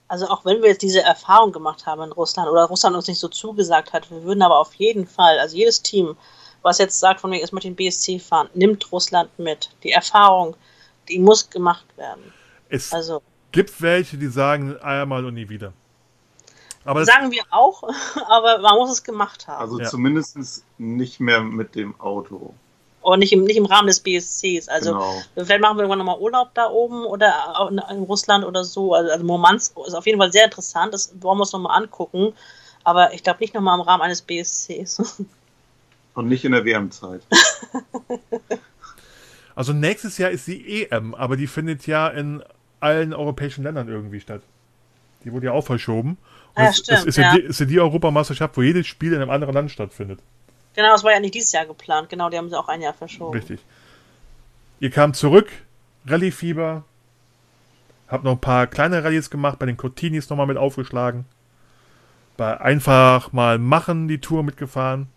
Also auch wenn wir jetzt diese Erfahrung gemacht haben in Russland oder Russland uns nicht so zugesagt hat, wir würden aber auf jeden Fall, also jedes Team, was jetzt sagt, von wegen, es möchte den BSC fahren, nimmt Russland mit. Die Erfahrung, die muss gemacht werden. Es Also gibt welche, die sagen einmal und nie wieder. Aber das, sagen wir auch, aber man muss es gemacht haben. Also Ja. zumindest nicht mehr mit dem Auto. Und nicht im, nicht im Rahmen des BSCs. Also genau. vielleicht machen wir irgendwann nochmal Urlaub da oben oder in, in Russland oder so. Also, also Murmansk ist auf jeden Fall sehr interessant. Das wollen wir uns nochmal angucken. Aber ich glaube nicht nochmal im Rahmen eines BSCs. Und nicht in der WM-Zeit. also nächstes Jahr ist die EM, aber die findet ja in allen europäischen Ländern irgendwie statt. Die wurde ja auch verschoben. Und Ah, es, stimmt, es ist ja, die, ist ja die Europameisterschaft, wo jedes Spiel in einem anderen Land stattfindet. genau, das war ja nicht dieses Jahr geplant. Genau, die haben sie auch ein Jahr verschoben. Richtig. Ihr kamt zurück, Rallye-Fieber, habt noch ein paar kleine Rallyes gemacht, bei den Cortinis nochmal mit aufgeschlagen. Bei einfach mal machen die Tour mitgefahren.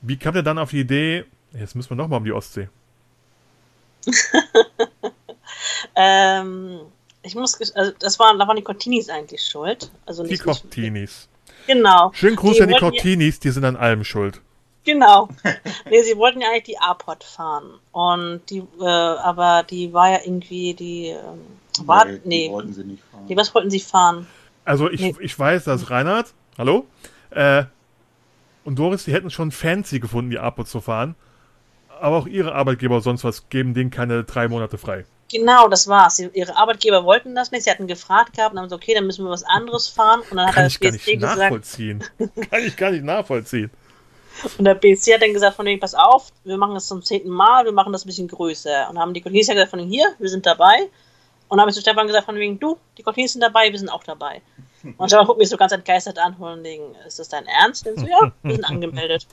Wie kam ihr dann auf die Idee, jetzt müssen wir nochmal um die Ostsee? Ähm, ich muss, also das waren, da waren die Cortinis eigentlich schuld. Also Die nicht, nicht Cortinis. Genau. Schönen Gruß Die an die Cortinis, die sind an allem schuld. Genau. nee, sie wollten ja eigentlich die A-Pod fahren. Und die, äh, aber die war ja irgendwie, die, ähm, war, die nee, wollten sie nicht fahren. die, was wollten sie fahren? Also ich, Nee. ich weiß, dass Reinhard, hallo, äh, und Doris, die hätten schon fancy gefunden, die Apo zu fahren. Aber auch ihre Arbeitgeber sonst was geben denen keine drei Monate frei. Genau, das war's. Ihre Arbeitgeber wollten das nicht. Sie hatten gefragt gehabt und haben so, okay, dann müssen wir was anderes fahren. Und dann hat Kann das ich gar nicht BSC gesagt, nachvollziehen. Kann ich gar nicht nachvollziehen. und der BSC hat dann gesagt von wegen, pass auf, wir machen das zum zehnten Mal, wir machen das ein bisschen größer. Und haben die Cortinis ja gesagt von wegen, hier, wir sind dabei. Und dann habe ich zu Stefan gesagt, von wegen, du, die Cocktails sind dabei, wir sind auch dabei. Und Stefan guckt mich so ganz entgeistert an und wegen, ist das dein Ernst? Und so, ja, wir sind angemeldet.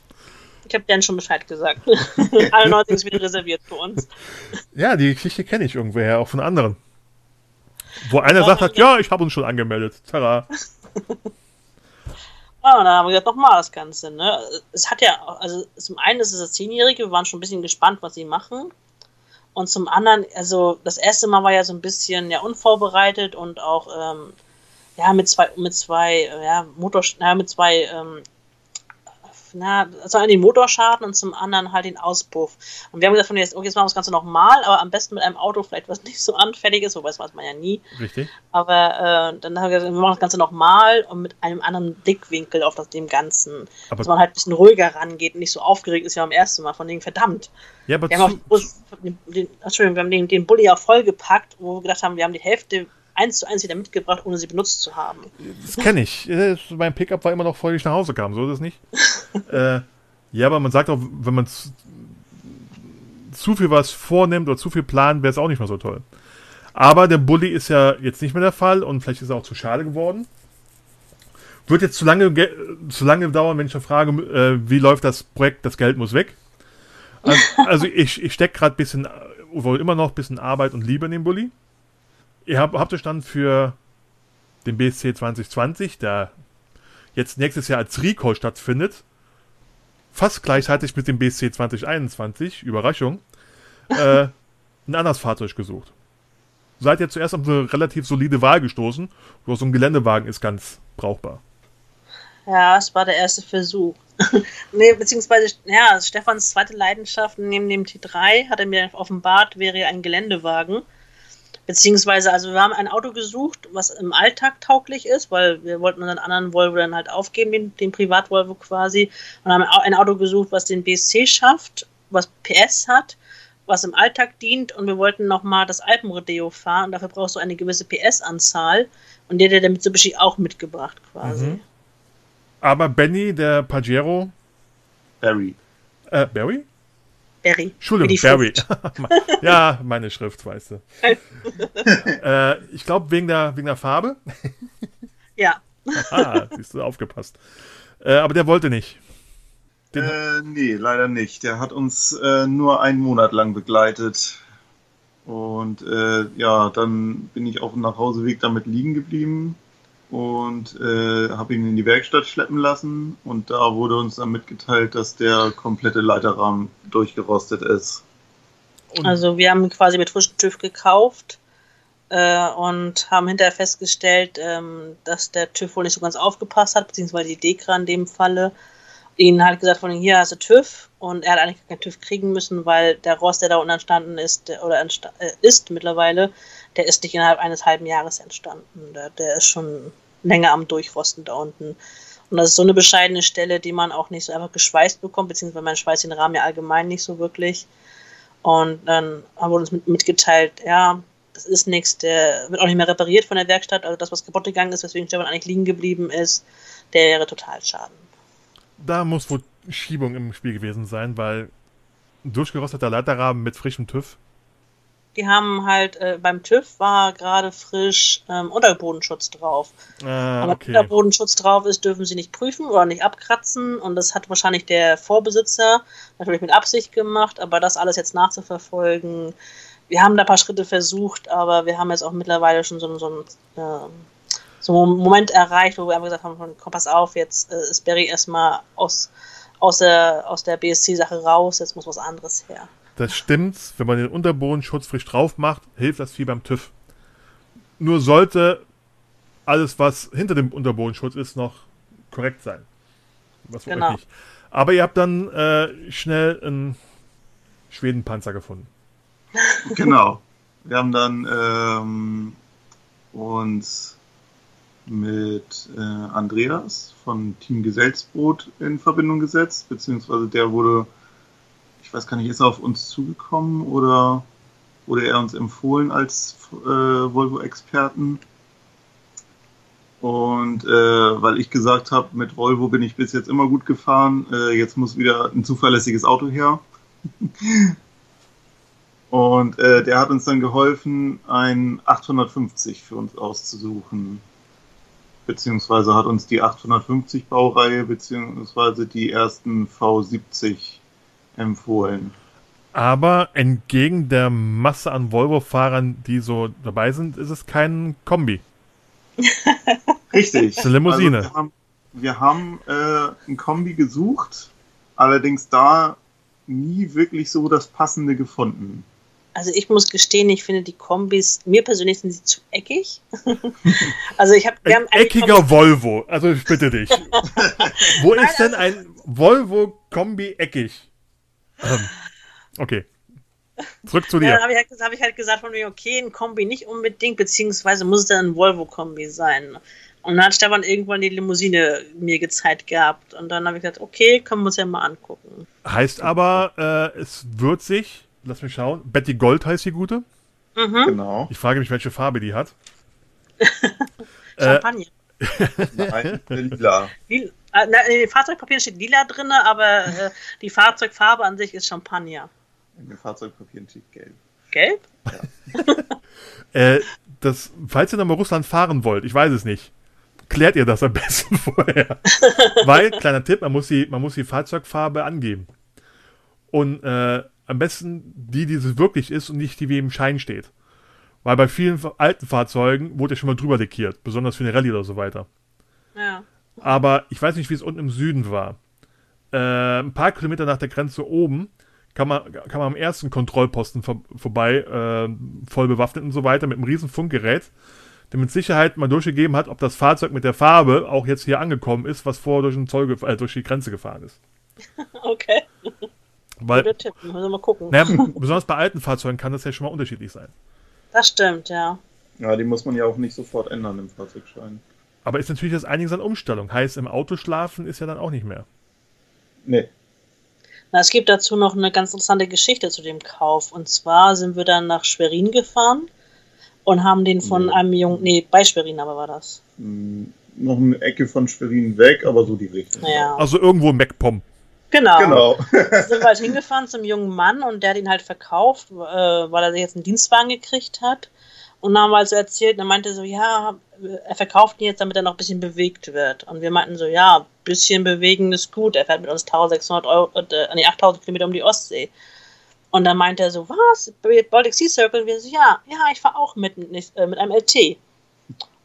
Ich habe denen schon Bescheid gesagt. Alle 90 ist wieder reserviert für uns. Ja, die Geschichte kenne ich irgendwoher, auch von anderen. Wo einer sagt hat, ja, ich habe uns schon angemeldet. Tada. Ja, und dann haben wir gesagt, nochmal das Ganze. Ne? Es hat ja, also zum einen ist es das Zehnjährige, wir waren schon ein bisschen gespannt, was sie machen. Und zum anderen, also das erste Mal war ja so ein bisschen ja unvorbereitet und auch ähm, ja mit zwei mit zwei ja Motor ja, mit zwei ähm, na, zum einen den Motorschaden und zum anderen halt den Auspuff. Und wir haben gesagt, von jetzt, okay, jetzt machen wir das Ganze nochmal, aber am besten mit einem Auto vielleicht, was nicht so anfällig ist, wobei das weiß man ja nie. Richtig. Aber äh, dann haben wir gesagt, wir machen das Ganze nochmal und mit einem anderen Blickwinkel auf das, dem Ganzen. Aber- dass man halt ein bisschen ruhiger rangeht und nicht so aufgeregt ist wie beim ersten Mal, von denen verdammt. Ja, aber Wir haben, zu, auch, den, den, Entschuldigung, wir haben den, den Bulli auch vollgepackt, wo wir gedacht haben, wir haben die Hälfte eins zu eins wieder mitgebracht, ohne sie benutzt zu haben. das kenne ich. Äh, Mein Pickup war immer noch voll, wie ich nach Hause kam. So ist es nicht. äh, ja, aber man sagt auch, wenn man zu, viel was vornimmt oder zu viel plant, wäre es auch nicht mehr so toll. Aber der Bulli ist ja jetzt nicht mehr der Fall und vielleicht ist er auch zu schade geworden. Wird jetzt zu lange, ge- zu lange dauern, wenn ich noch frage, äh, wie läuft das Projekt, das Geld muss weg. Also, also ich, ich stecke gerade ein bisschen, äh, wohl immer noch ein bisschen Arbeit und Liebe in den Bulli. Ihr habt, habt euch dann für den BSC 2020, der jetzt nächstes Jahr als Recall stattfindet, fast gleichzeitig mit dem BSC 2021, Überraschung, äh, ein anderes Fahrzeug gesucht. Seid ihr zuerst auf eine relativ solide Wahl gestoßen, wo so ein Geländewagen ist ganz brauchbar. Ja, es war der erste Versuch. nee, beziehungsweise, ja, Stefans zweite Leidenschaft neben dem T3 hat er mir offenbart, wäre ein Geländewagen. Beziehungsweise, also wir haben ein Auto gesucht, was im Alltag tauglich ist, weil wir wollten unseren anderen Volvo dann halt aufgeben, den, den Privat-Volvo quasi. Und haben ein Auto gesucht, was den BSC schafft, was PS hat, was im Alltag dient. Und wir wollten nochmal das Alpenrodeo fahren. Und dafür brauchst du eine gewisse PS-Anzahl. Und der hat der Mitsubishi auch mitgebracht quasi. Mhm. Aber Benny, der Pajero, Barry. äh, Barry? Berry. Entschuldigung, Barry. Ja, meine Schrift, weißt du. äh, ich glaube, wegen der, wegen der Farbe. Ja. Ah, siehst du, aufgepasst. Äh, aber der wollte nicht. Den, Äh, nee, leider nicht. Der hat uns äh, nur einen Monat lang begleitet. Und äh, ja, dann bin ich auf dem Nachhauseweg damit liegen geblieben und äh, habe ihn in die Werkstatt schleppen lassen. Und da wurde uns dann mitgeteilt, dass der komplette Leiterrahmen durchgerostet ist. und, Also wir haben quasi mit frischem TÜV gekauft äh, und haben hinterher festgestellt, ähm, dass der TÜV wohl nicht so ganz aufgepasst hat, beziehungsweise die Dekra in dem Falle. Ihnen halt gesagt von hier hast du TÜV und er hat eigentlich keinen TÜV kriegen müssen, weil der Rost, der da unten entstanden ist, der, oder entsta äh, ist mittlerweile, der ist nicht innerhalb eines halben Jahres entstanden. Der, der ist schon länger am Durchrosten da unten. Und das ist so eine bescheidene Stelle, die man auch nicht so einfach geschweißt bekommt, beziehungsweise man schweißt den Rahmen ja allgemein nicht so wirklich. Und dann haben wir uns mit, mitgeteilt, ja, das ist nichts, der wird auch nicht mehr repariert von der Werkstatt, also das, was kaputt gegangen ist, weswegen Stefan eigentlich liegen geblieben ist, der wäre total schaden. da muss wohl Schiebung im Spiel gewesen sein, weil durchgerosteter Leiterrahmen mit frischem TÜV. Die haben halt, äh, beim TÜV war gerade frisch ähm, Unterbodenschutz drauf. Ah, Aber okay. wenn da Bodenschutz drauf ist, dürfen sie nicht prüfen oder nicht abkratzen. Und das hat wahrscheinlich der Vorbesitzer natürlich mit Absicht gemacht. Aber das alles jetzt nachzuverfolgen, wir haben da ein paar Schritte versucht, aber wir haben jetzt auch mittlerweile schon so, einen- so, einen, ähm, so einen Moment erreicht, wo wir einfach gesagt haben, komm, pass auf, jetzt äh, ist Barry erstmal aus, aus der, aus der BSC-Sache raus, jetzt muss was anderes her. Das stimmt, wenn man den Unterbodenschutz frisch drauf macht, hilft das wie beim TÜV. Nur sollte alles, was hinter dem Unterbodenschutz ist, noch korrekt sein. Was für Genau. nicht. Aber ihr habt dann äh, schnell einen Schwedenpanzer gefunden. Genau. Wir haben dann ähm, uns mit äh, Andreas von Team Gesellsbrot in Verbindung gesetzt, beziehungsweise der wurde, ich weiß gar nicht, ist er auf uns zugekommen oder wurde er uns empfohlen als äh, Volvo-Experten? Und äh, weil ich gesagt habe, mit Volvo bin ich bis jetzt immer gut gefahren, äh, jetzt muss wieder ein zuverlässiges Auto her. Und äh, der hat uns dann geholfen, ein 850 für uns auszusuchen. Beziehungsweise hat uns die 850 Baureihe beziehungsweise die ersten V70 empfohlen. Aber entgegen der Masse an Volvo-Fahrern, die so dabei sind, ist es kein Kombi. Richtig. Es ist eine Limousine. Also wir haben, wir haben äh, ein Kombi gesucht, allerdings da nie wirklich so das Passende gefunden. Also ich muss gestehen, ich finde die Kombis, mir persönlich sind sie zu eckig. also ich habe Ein eckiger Volvo. Also ich bitte dich. Wo ist denn ein Volvo-Kombi eckig? Ähm, okay. Zurück zu Ja, dann dir. habe ich, halt, hab ich halt gesagt von mir, okay, ein Kombi nicht unbedingt, beziehungsweise muss es dann ein Volvo-Kombi sein. Und dann hat Stefan irgendwann die Limousine mir gezeigt gehabt. Und dann habe ich gesagt, okay, können wir uns ja mal angucken. Heißt aber, äh, es wird sich, lass mich schauen, Betty Gold heißt die gute. Mhm. Genau. Ich frage mich, welche Farbe die hat. Äh, Champagner. Nein, lila. Lila. Äh, in den Fahrzeugpapieren steht lila drin, aber äh, die Fahrzeugfarbe an sich ist Champagner. In den Fahrzeugpapieren steht gelb. Gelb? Äh, das, falls ihr nochmal Russland fahren wollt, ich weiß es nicht, klärt ihr das am besten vorher. Weil, kleiner Tipp, man muss die, man muss die Fahrzeugfarbe angeben. Und äh, am besten die, die es wirklich ist und nicht die, wie im Schein steht. Weil bei vielen alten Fahrzeugen wurde ja schon mal drüber lackiert, besonders für eine Rallye oder so weiter. Ja. Aber ich weiß nicht, wie es unten im Süden war. Äh, ein paar Kilometer nach der Grenze oben kann man, kann man am ersten Kontrollposten vor, vorbei, äh, voll bewaffnet und so weiter, mit einem riesen Funkgerät, der mit Sicherheit mal durchgegeben hat, ob das Fahrzeug mit der Farbe auch jetzt hier angekommen ist, was vorher durch, den Zoll, äh, durch die Grenze gefahren ist. Okay. Weil, Guter Tipp. Müssen wir mal gucken. naja, besonders bei alten Fahrzeugen kann das ja schon mal unterschiedlich sein. Das stimmt, ja. Ja, die muss man ja auch nicht sofort ändern im Fahrzeugschein. Aber ist natürlich das einiges an Umstellung. Heißt, im Auto schlafen ist ja dann auch nicht mehr. Nee. Na, es gibt dazu noch eine ganz interessante Geschichte zu dem Kauf. Und zwar sind wir dann nach Schwerin gefahren und haben den von Nee. einem Jungen, nee, bei Schwerin aber war das. Hm, Noch eine Ecke von Schwerin weg, aber so die Richtung. Ja, Also irgendwo im MacPom. genau. Genau. sind wir halt hingefahren zum jungen Mann und der hat ihn halt verkauft, äh, weil er sich jetzt einen Dienstwagen gekriegt hat. Und dann haben wir also erzählt, und er meinte so, ja, er verkauft ihn jetzt, damit er noch ein bisschen bewegt wird. Und wir meinten so, ja, ein bisschen bewegen ist gut. Er fährt mit uns 1600 Euro, äh, nee, 8000 Kilometer um die Ostsee. Und dann meinte er so, was? Baltic Sea Circle? Und wir so, ja, ja, ich fahre auch mit, nicht, äh, mit einem LT.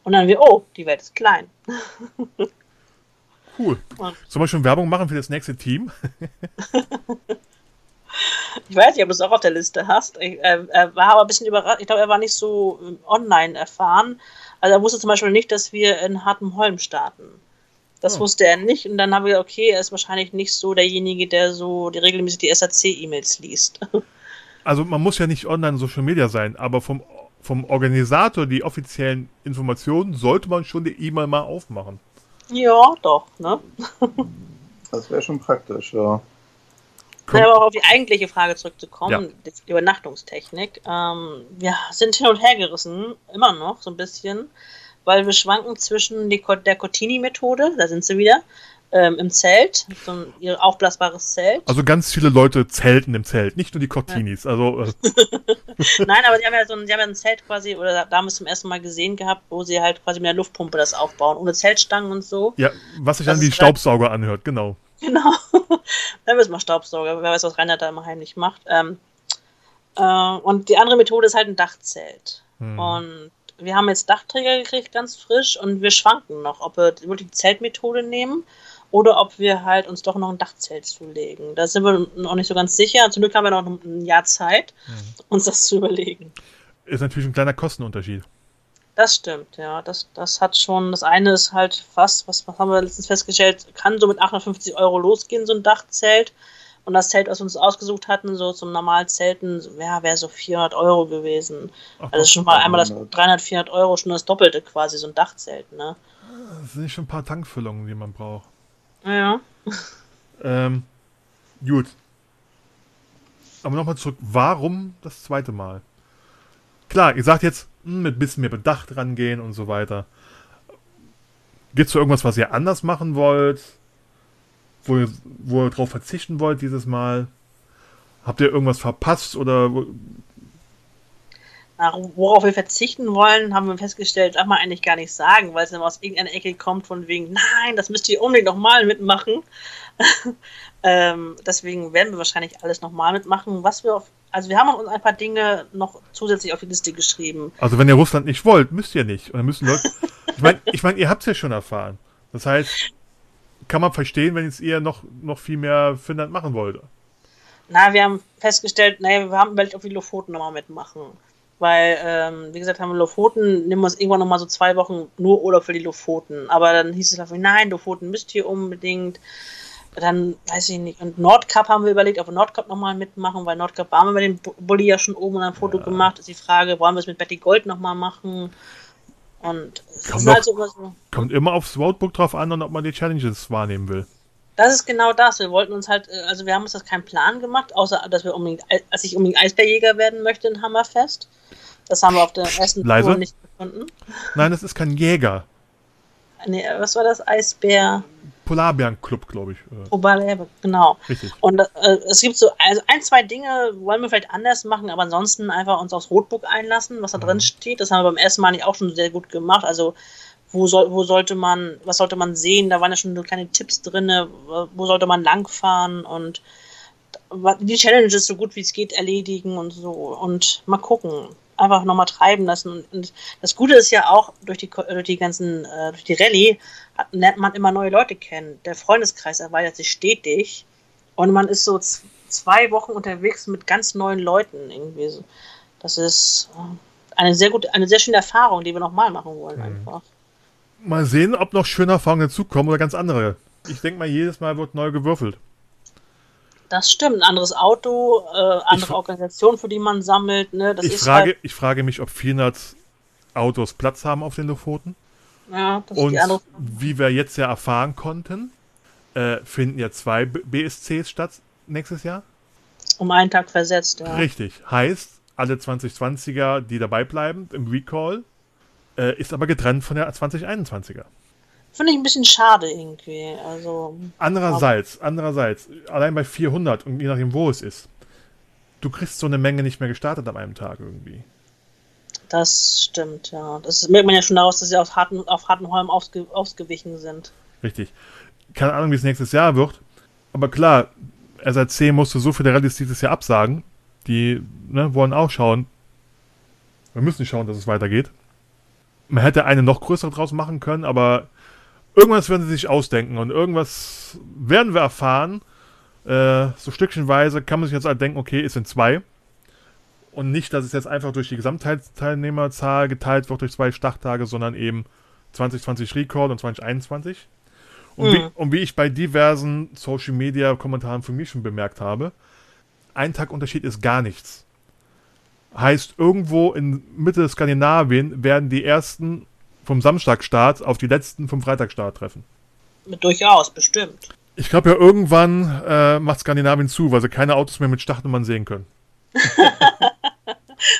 Und dann wir, oh, die Welt ist klein. Cool. Und- Sollen wir schon Werbung machen für das nächste Team? Ich weiß nicht, ob du es auch auf der Liste hast. Ich, äh, er war aber ein bisschen überrascht. Ich glaube, er war nicht so ähm, online erfahren. Also er wusste zum Beispiel nicht, dass wir in Hartenholm starten. Das Oh. wusste er nicht. Und dann haben wir gesagt, okay, er ist wahrscheinlich nicht so derjenige, der so die regelmäßig die SAC-E-Mails liest. Also man muss ja nicht online Social Media sein, aber vom, vom Organisator die offiziellen Informationen sollte man schon die E-Mail mal aufmachen. ja, doch, ne? Das wäre schon praktisch, ja. Kommt- Aber auch auf die eigentliche Frage zurückzukommen, Ja. die Übernachtungstechnik. Ähm, wir sind hin und her gerissen, immer noch so ein bisschen, weil wir schwanken zwischen der Cortini-Methode, da sind sie wieder, ähm, im Zelt, so ein ihr aufblasbares Zelt. Also ganz viele Leute zelten im Zelt, nicht nur die Cortinis. Also äh, Nein, aber die haben ja so ein, die haben ja ein Zelt quasi, oder da- da haben wir es zum ersten Mal gesehen gehabt, wo sie halt quasi mit der Luftpumpe das aufbauen, ohne Zeltstangen und so. ja, was sich Das dann wie ist- Staubsauger anhört, genau. Genau. Dann müssen wir Staubsauger. Wer weiß, was Reinhard da immer heimlich macht. Ähm, äh, und die andere Methode ist halt ein Dachzelt. Hm. Und wir haben jetzt Dachträger gekriegt, ganz frisch, und wir schwanken noch, ob wir wirklich die Zeltmethode nehmen oder ob wir halt uns doch noch ein Dachzelt zulegen. Da sind wir noch nicht so ganz sicher. Zum Glück haben wir noch ein Jahr Zeit, uns das zu überlegen. Ist natürlich ein kleiner Kostenunterschied. Das stimmt, ja. Das, das hat schon, das eine ist halt fast, was, was haben wir letztens festgestellt, kann so mit 850 Euro losgehen, so ein Dachzelt. Und das Zelt, was wir uns ausgesucht hatten, so zum normalen Zelten, ja, wäre so 400 Euro gewesen. Ach, Also schon mal einmal das 300. 300, 400 Euro, schon das Doppelte quasi, so ein Dachzelt, ne? das sind schon ein paar Tankfüllungen, die man braucht. Ja. Ähm, gut. Aber nochmal zurück, warum das zweite Mal? Klar, ihr sagt jetzt, mit bisschen mehr Bedacht rangehen und so weiter. Gibt es irgendwas, was ihr anders machen wollt? Wo ihr, wo ihr drauf verzichten wollt dieses Mal? Habt ihr irgendwas verpasst oder worauf wir verzichten wollen, haben wir festgestellt, darf man eigentlich gar nicht sagen, weil es dann aus irgendeiner Ecke kommt von wegen, nein, das müsst ihr unbedingt nochmal mitmachen. ähm, deswegen werden wir wahrscheinlich alles nochmal mitmachen. Was wir auf, also wir haben uns ein paar Dinge noch zusätzlich auf die Liste geschrieben. Also wenn ihr Russland nicht wollt, müsst ihr nicht. Und dann müssen Leute. ich meine, ich mein, ihr habt es ja schon erfahren. Das heißt, kann man verstehen, wenn jetzt ihr noch, noch viel mehr Finnland machen wollt. Na, wir haben festgestellt, naja, wir haben überlegt, ob wir Lofoten nochmal mitmachen. Weil, ähm, wie gesagt, haben wir Lofoten, nehmen wir uns irgendwann nochmal so zwei Wochen nur Urlaub für die Lofoten. Aber dann hieß es dafür, nein, Lofoten müsst ihr unbedingt. Dann, weiß ich nicht, und Nordkap haben wir überlegt, ob wir Nordkap nochmal mitmachen, weil Nordkap waren wir mit dem Bulli ja schon oben und ein Foto ja. gemacht. Ist die Frage, wollen wir es mit Betty Gold nochmal machen? Und kommt, halt so, so. kommt immer aufs Roadbook drauf an und ob man die Challenges wahrnehmen will. Das ist genau das. Wir wollten uns halt, äh, also wir haben uns das keinen Plan gemacht, außer dass wir unbedingt, als ich unbedingt Eisbärjäger werden möchte in Hammerfest. Das haben wir auf der ersten Leise? Tour nicht gefunden. Nein, das ist kein Jäger. Nee, was war das? Eisbär? Polarbärenclub, glaube ich. Äh. Polarbär, genau. Richtig. Und äh, es gibt so also ein, zwei Dinge, wollen wir vielleicht anders machen, aber ansonsten einfach uns aufs Rotbook einlassen, was da mhm. drin steht. Das haben wir beim ersten Mal nicht auch schon sehr gut gemacht. Also wo, soll, wo sollte man, was sollte man sehen? Da waren ja schon so kleine Tipps drin, wo sollte man langfahren und die Challenges so gut wie es geht erledigen und so und mal gucken. Einfach nochmal treiben lassen. Und das Gute ist ja auch, durch die, durch die ganzen, äh, durch die Rallye hat, lernt man immer neue Leute kennen. Der Freundeskreis erweitert sich stetig und man ist so zwei Wochen unterwegs mit ganz neuen Leuten irgendwie. Das ist äh, eine sehr gute, eine sehr schöne Erfahrung, die wir nochmal machen wollen, mhm. einfach. Mal sehen, ob noch schöne Erfahrungen dazukommen oder ganz andere. Ich denke mal, jedes Mal wird neu gewürfelt. Das stimmt. Ein anderes Auto, äh, andere Organisation, für die man sammelt. Ne? Das ich, frage, halt ich frage mich, ob 400 Autos Platz haben auf den Lofoten. Ja, das Und ist die andere wie wir jetzt ja erfahren konnten, äh, finden ja zwei BSCs statt nächstes Jahr. Um einen Tag versetzt, ja. Richtig. Heißt, alle 2020er, die dabei bleiben im Recall, äh, ist aber getrennt von der 2021er. Finde ich ein bisschen schade irgendwie. Also, andererseits, andererseits, allein bei 400 und je nachdem, wo es ist, du kriegst so eine Menge nicht mehr gestartet an einem Tag irgendwie. Das stimmt, ja. Das merkt man ja schon daraus, dass sie auf, Harten, auf Hartenholm ausge, ausgewichen sind. Richtig. Keine Ahnung, wie es nächstes Jahr wird. Aber klar, SRC musste so viele Rallyes dieses Jahr absagen. Die ne, wollen auch schauen. Wir müssen schauen, dass es weitergeht. Man hätte eine noch größere draus machen können, aber irgendwas werden sie sich ausdenken und irgendwas werden wir erfahren. Äh, so stückchenweise kann man sich jetzt halt denken, okay, es sind zwei. Und nicht, dass es jetzt einfach durch die Gesamtteilnehmerzahl geteilt wird durch zwei Starttage, sondern eben 2020 Recall und 2021. Und, mhm. wie, und wie ich bei diversen Social Media Kommentaren von mir schon bemerkt habe, ein Tag Unterschied ist gar nichts. Heißt, irgendwo in Mitte Skandinavien werden die ersten vom Samstagstart auf die letzten vom Freitagstart treffen. Durchaus, bestimmt. Ich glaube ja, irgendwann äh, macht Skandinavien zu, weil sie keine Autos mehr mit Startnummern sehen können.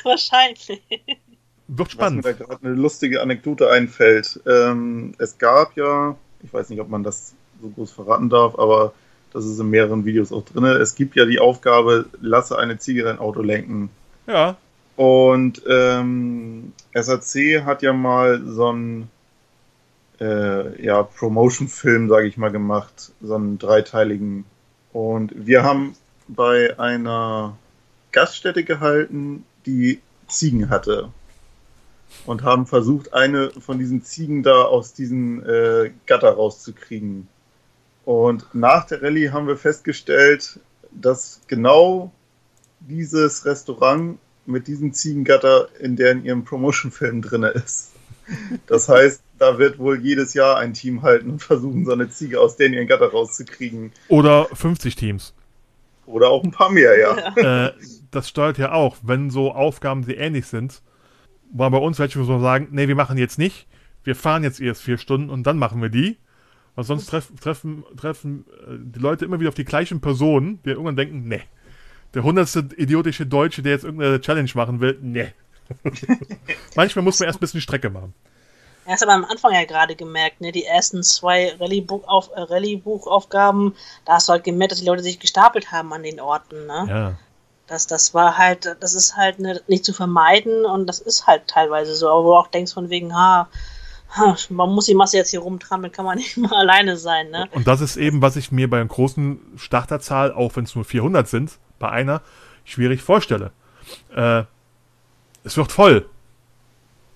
Wahrscheinlich. Wird spannend. Was mir da gerade eine lustige Anekdote einfällt. Ähm, es gab ja, ich weiß nicht, ob man das so groß verraten darf, aber das ist in mehreren Videos auch drin. Es gibt ja die Aufgabe, lasse eine Ziege dein Auto lenken. Ja. Und ähm, SAC hat ja mal so einen äh, ja, Promotion-Film, sage ich mal, gemacht, so einen dreiteiligen. Und wir haben bei einer Gaststätte gehalten, die Ziegen hatte. Und haben versucht, eine von diesen Ziegen da aus diesem äh, Gatter rauszukriegen. Und nach der Rallye haben wir festgestellt, dass genau dieses Restaurant mit diesem Ziegengatter, in der in ihrem Promotion-Film drin ist. Das heißt, da wird wohl jedes Jahr ein Team halten und versuchen, so eine Ziege aus denen ihren Gatter rauszukriegen. Oder 50 Teams. Oder auch ein paar mehr, ja. Äh, das steuert ja auch, wenn so Aufgaben, die ähnlich sind, war bei uns welche, wo wir sagen, nee, wir machen jetzt nicht, wir fahren jetzt erst vier Stunden und dann machen wir die. Weil sonst treff, treffen, treffen äh, die Leute immer wieder auf die gleichen Personen, die irgendwann denken, nee, der hundertste idiotische Deutsche, der jetzt irgendeine Challenge machen will, ne. Manchmal muss man erst ein bisschen Strecke machen. Er hat aber am Anfang ja gerade gemerkt, ne, die ersten zwei Rallye-Buchaufgaben, äh, da hast du halt gemerkt, dass die Leute sich gestapelt haben an den Orten, ne? Ja. Das, das war halt, das ist halt ne, nicht zu vermeiden und das ist halt teilweise so, aber wo du auch denkst von wegen, ha, man muss die Masse jetzt hier rumtrampeln, kann man nicht mal alleine sein, ne? Und das ist eben, was ich mir bei einer großen Starterzahl, auch wenn es nur 400 sind, bei einer, schwierig vorstelle. Äh, es wird voll.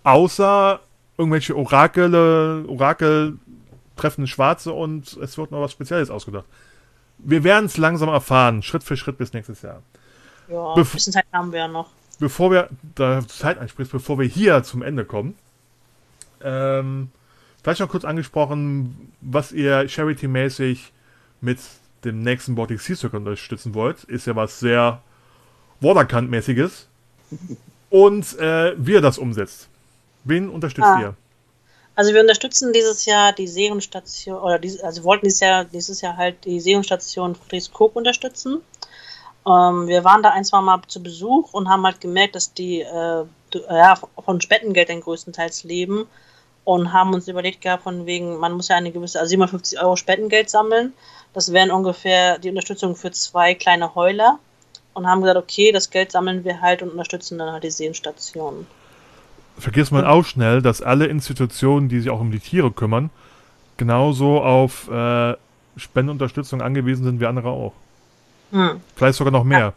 Außer irgendwelche Orakel, Orakel treffen Schwarze und es wird noch was Spezielles ausgedacht. Wir werden es langsam erfahren, Schritt für Schritt bis nächstes Jahr. Ja, Bef- ein bisschen Zeit haben wir ja noch. Bevor wir, da du Zeit einsprichst, bevor wir hier zum Ende kommen, ähm, vielleicht noch kurz angesprochen, was ihr Charity-mäßig mit dem nächsten Baltic Sea Circle unterstützen wollt. Ist ja was sehr Waterkant-mäßiges. Und äh, wie ihr das umsetzt. Wen unterstützt Ah. ihr? Also wir unterstützen dieses Jahr die Seehundstation, oder diese, also wir wollten dieses Jahr, dieses Jahr halt die Seehundstation Friedrichskoog unterstützen. Ähm, wir waren da ein, zwei Mal zu Besuch und haben halt gemerkt, dass die äh, ja, von Spendengeldern größtenteils leben und haben uns überlegt gehabt, von wegen, man muss ja eine gewisse, also 750 Euro Spendengeld sammeln. Das wären ungefähr die Unterstützung für zwei kleine Heuler und haben gesagt, okay, das Geld sammeln wir halt und unterstützen dann halt die Seehundstation. Vergiss man auch schnell, dass alle Institutionen, die sich auch um die Tiere kümmern, genauso auf äh, Spendenunterstützung angewiesen sind wie andere auch. Hm. Vielleicht sogar noch mehr.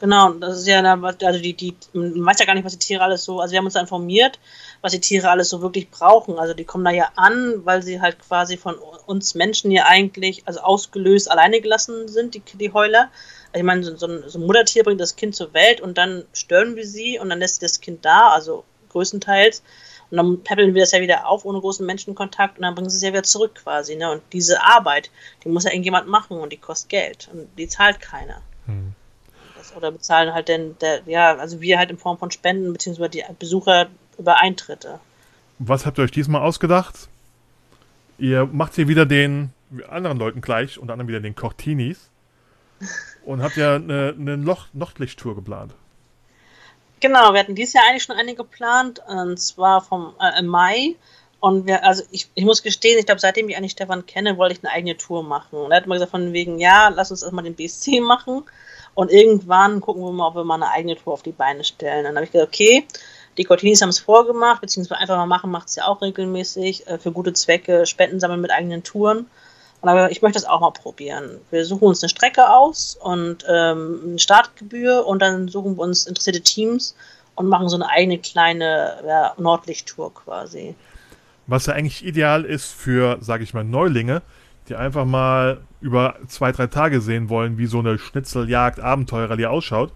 Genau, das ist ja, also die, die, man weiß ja gar nicht, was die Tiere alles so, also wir haben uns da informiert, was die Tiere alles so wirklich brauchen. Also die kommen da ja an, weil sie halt quasi von uns Menschen hier eigentlich, also ausgelöst, alleine gelassen sind, die, die Heuler. Also ich meine, so, so, ein, so ein Muttertier bringt das Kind zur Welt und dann stören wir sie und dann lässt sie das Kind da, also größtenteils. Und dann peppeln wir das ja wieder auf ohne großen Menschenkontakt und dann bringen sie es ja wieder zurück quasi. Ne? Und diese Arbeit, die muss ja irgendjemand machen und die kostet Geld und die zahlt keiner. Hm. Das, oder bezahlen halt denn der, ja, also wir halt in Form von Spenden, beziehungsweise die Besucher über Eintritte. Was habt ihr euch diesmal ausgedacht? Ihr macht hier wieder den anderen Leuten gleich, unter anderem wieder den Cortinis. Und habt ja eine, eine Loch Nordlichttour geplant. Genau, wir hatten dieses Jahr eigentlich schon eine geplant, und zwar vom äh, im Mai. Und wir, also ich, ich muss gestehen, ich glaube, seitdem ich eigentlich Stefan kenne, wollte ich eine eigene Tour machen. Und er hat mal gesagt, von wegen, ja, lass uns erstmal den BSC machen. Und irgendwann gucken wir mal, ob wir mal eine eigene Tour auf die Beine stellen. Dann habe ich gesagt, okay, die Cortinis haben es vorgemacht, beziehungsweise einfach mal machen, macht es ja auch regelmäßig äh, für gute Zwecke, Spenden sammeln mit eigenen Touren. Aber ich möchte das auch mal probieren. Wir suchen uns eine Strecke aus und ähm, eine Startgebühr und dann suchen wir uns interessierte Teams und machen so eine eigene kleine ja, Nordlichttour quasi. Was ja eigentlich ideal ist für, sage ich mal, Neulinge, die einfach mal über zwei, drei Tage sehen wollen, wie so eine Schnitzeljagd Abenteurerlie ausschaut.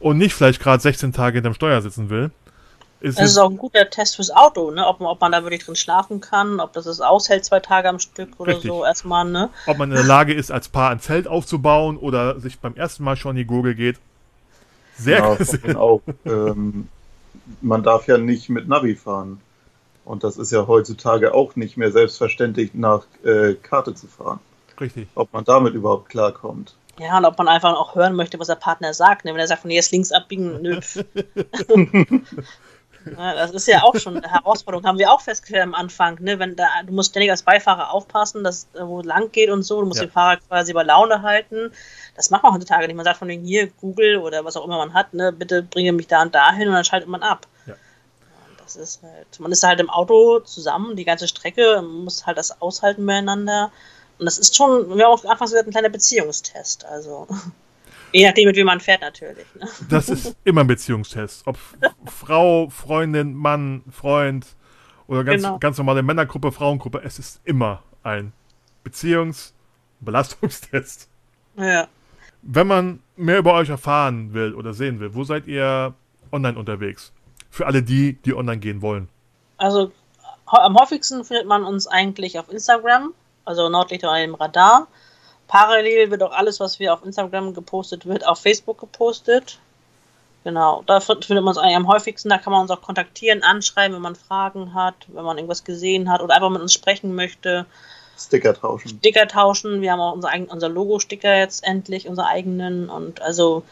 Und nicht vielleicht gerade 16 Tage hinterm Steuer sitzen will. Ist Das ist auch ein guter Test fürs Auto, ne? Ob, man- ob man da wirklich drin schlafen kann, ob das es aushält zwei Tage am Stück oder Richtig. so erstmal, ne? ob man in der Lage ist, als Paar ein Zelt aufzubauen oder sich beim ersten Mal schon in die Gurgel geht. Sehr Ja, auch. Ähm, man darf ja nicht mit Navi fahren. Und das ist ja heutzutage auch nicht mehr selbstverständlich, nach äh, Karte zu fahren. Richtig. Ob man damit überhaupt klarkommt. Ja, und ob man einfach auch hören möchte, was der Partner sagt. Ne? Wenn er sagt, von jetzt links abbiegen, nö. ja, das ist ja auch schon eine Herausforderung, haben wir auch festgestellt am Anfang. Ne? Wenn da, du musst ständig als Beifahrer aufpassen, dass wo es lang geht und so. Du musst Ja. den Fahrer quasi bei Laune halten. Das macht man heutzutage nicht. Man sagt von wegen hier, Google oder was auch immer man hat, ne? bitte bringe mich da und dahin und dann schaltet man ab. Ja. Das ist halt, man ist halt im Auto zusammen, die ganze Strecke, man muss halt das aushalten miteinander. Und das ist schon, wir haben auch anfangs gesagt, ein kleiner Beziehungstest. Also, je nachdem, mit wem man fährt, natürlich. Ne? Das ist immer ein Beziehungstest. Ob Frau, Freundin, Mann, Freund oder ganz, Genau. ganz normale Männergruppe, Frauengruppe, es ist immer ein Beziehungsbelastungstest. Ja. Wenn man mehr über euch erfahren will oder sehen will, wo seid ihr online unterwegs? Für alle die, die online gehen wollen. Also, am häufigsten findet man uns eigentlich auf Instagram, also Nordlichter unter dem Radar. Parallel wird auch alles, was wir auf Instagram gepostet wird, auf Facebook gepostet. Genau, da fin- findet man uns eigentlich am häufigsten. Da kann man uns auch kontaktieren, anschreiben, wenn man Fragen hat, wenn man irgendwas gesehen hat oder einfach mit uns sprechen möchte. Sticker tauschen. Sticker tauschen. Wir haben auch unser, unser Logo-Sticker jetzt endlich, unser eigenen. Und also,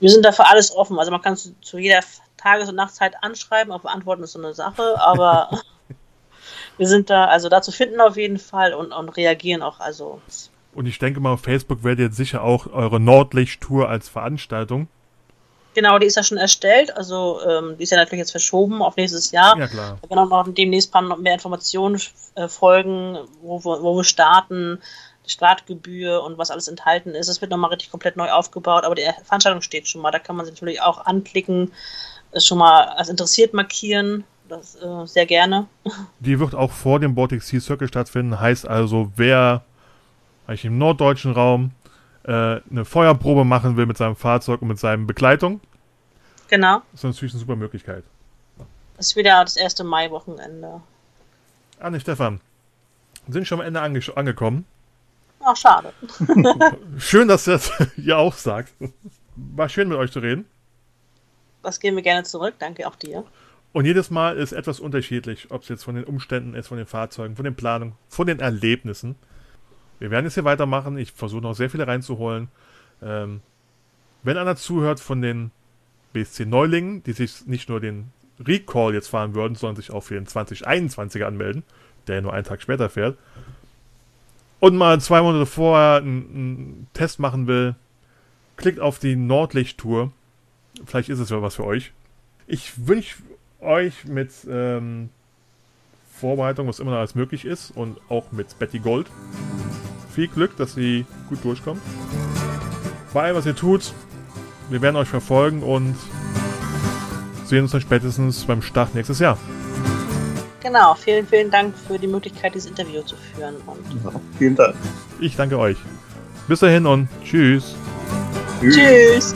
wir sind da für alles offen. Also, man kann zu, zu jeder Tages- und Nachtzeit anschreiben. Auf Beantworten ist so eine Sache, aber wir sind da also da zu finden auf jeden Fall und, und reagieren auch. Also, Und ich denke mal, auf Facebook werdet ihr sicher auch eure Nordlicht-Tour als Veranstaltung. Genau, die ist ja schon erstellt. Also ähm, die ist ja natürlich jetzt verschoben auf nächstes Jahr. Ja, klar. Da werden auch noch demnächst paar noch mehr Informationen äh, folgen, wo, wir- wo wir starten, die Startgebühr und was alles enthalten ist. Es wird nochmal richtig komplett neu aufgebaut, aber die Veranstaltung steht schon mal. Da kann man sich natürlich auch anklicken, es schon mal als interessiert markieren. Das äh, sehr gerne. Die wird auch vor dem Baltic Sea Circle stattfinden. Heißt also, wer eigentlich im norddeutschen Raum äh, eine Feuerprobe machen will mit seinem Fahrzeug und mit seinem Begleitung, Genau. ist natürlich eine super Möglichkeit. Das ist wieder das erste Mai-Wochenende. Anne, Stefan, sind schon am Ende ange angekommen. Ach, schade. Schön, dass ihr das ihr auch sagt. War schön mit euch zu reden. Das gehen wir gerne zurück. Danke auch dir. Und jedes Mal ist etwas unterschiedlich, ob es jetzt von den Umständen ist, von den Fahrzeugen, von den Planungen, von den Erlebnissen. Wir werden jetzt hier weitermachen. Ich versuche noch sehr viele reinzuholen. Ähm, wenn einer zuhört von den BSC-Neulingen, die sich nicht nur den Recall jetzt fahren würden, sondern sich auch für den 2021er anmelden, der nur einen Tag später fährt, und mal zwei Monate vorher einen, einen Test machen will, klickt auf die Nordlicht-Tour. Vielleicht ist es ja was für euch. Ich wünsche euch mit ähm, Vorbereitung, was immer noch alles möglich ist, und auch mit Betty Gold viel Glück, dass sie gut durchkommt. Bei allem, was ihr tut, wir werden euch verfolgen und sehen uns dann spätestens beim Start nächstes Jahr. Genau. Vielen, vielen Dank für die Möglichkeit, dieses Interview zu führen. Und Ja, vielen Dank. Ich danke euch. Bis dahin und tschüss. tschüss.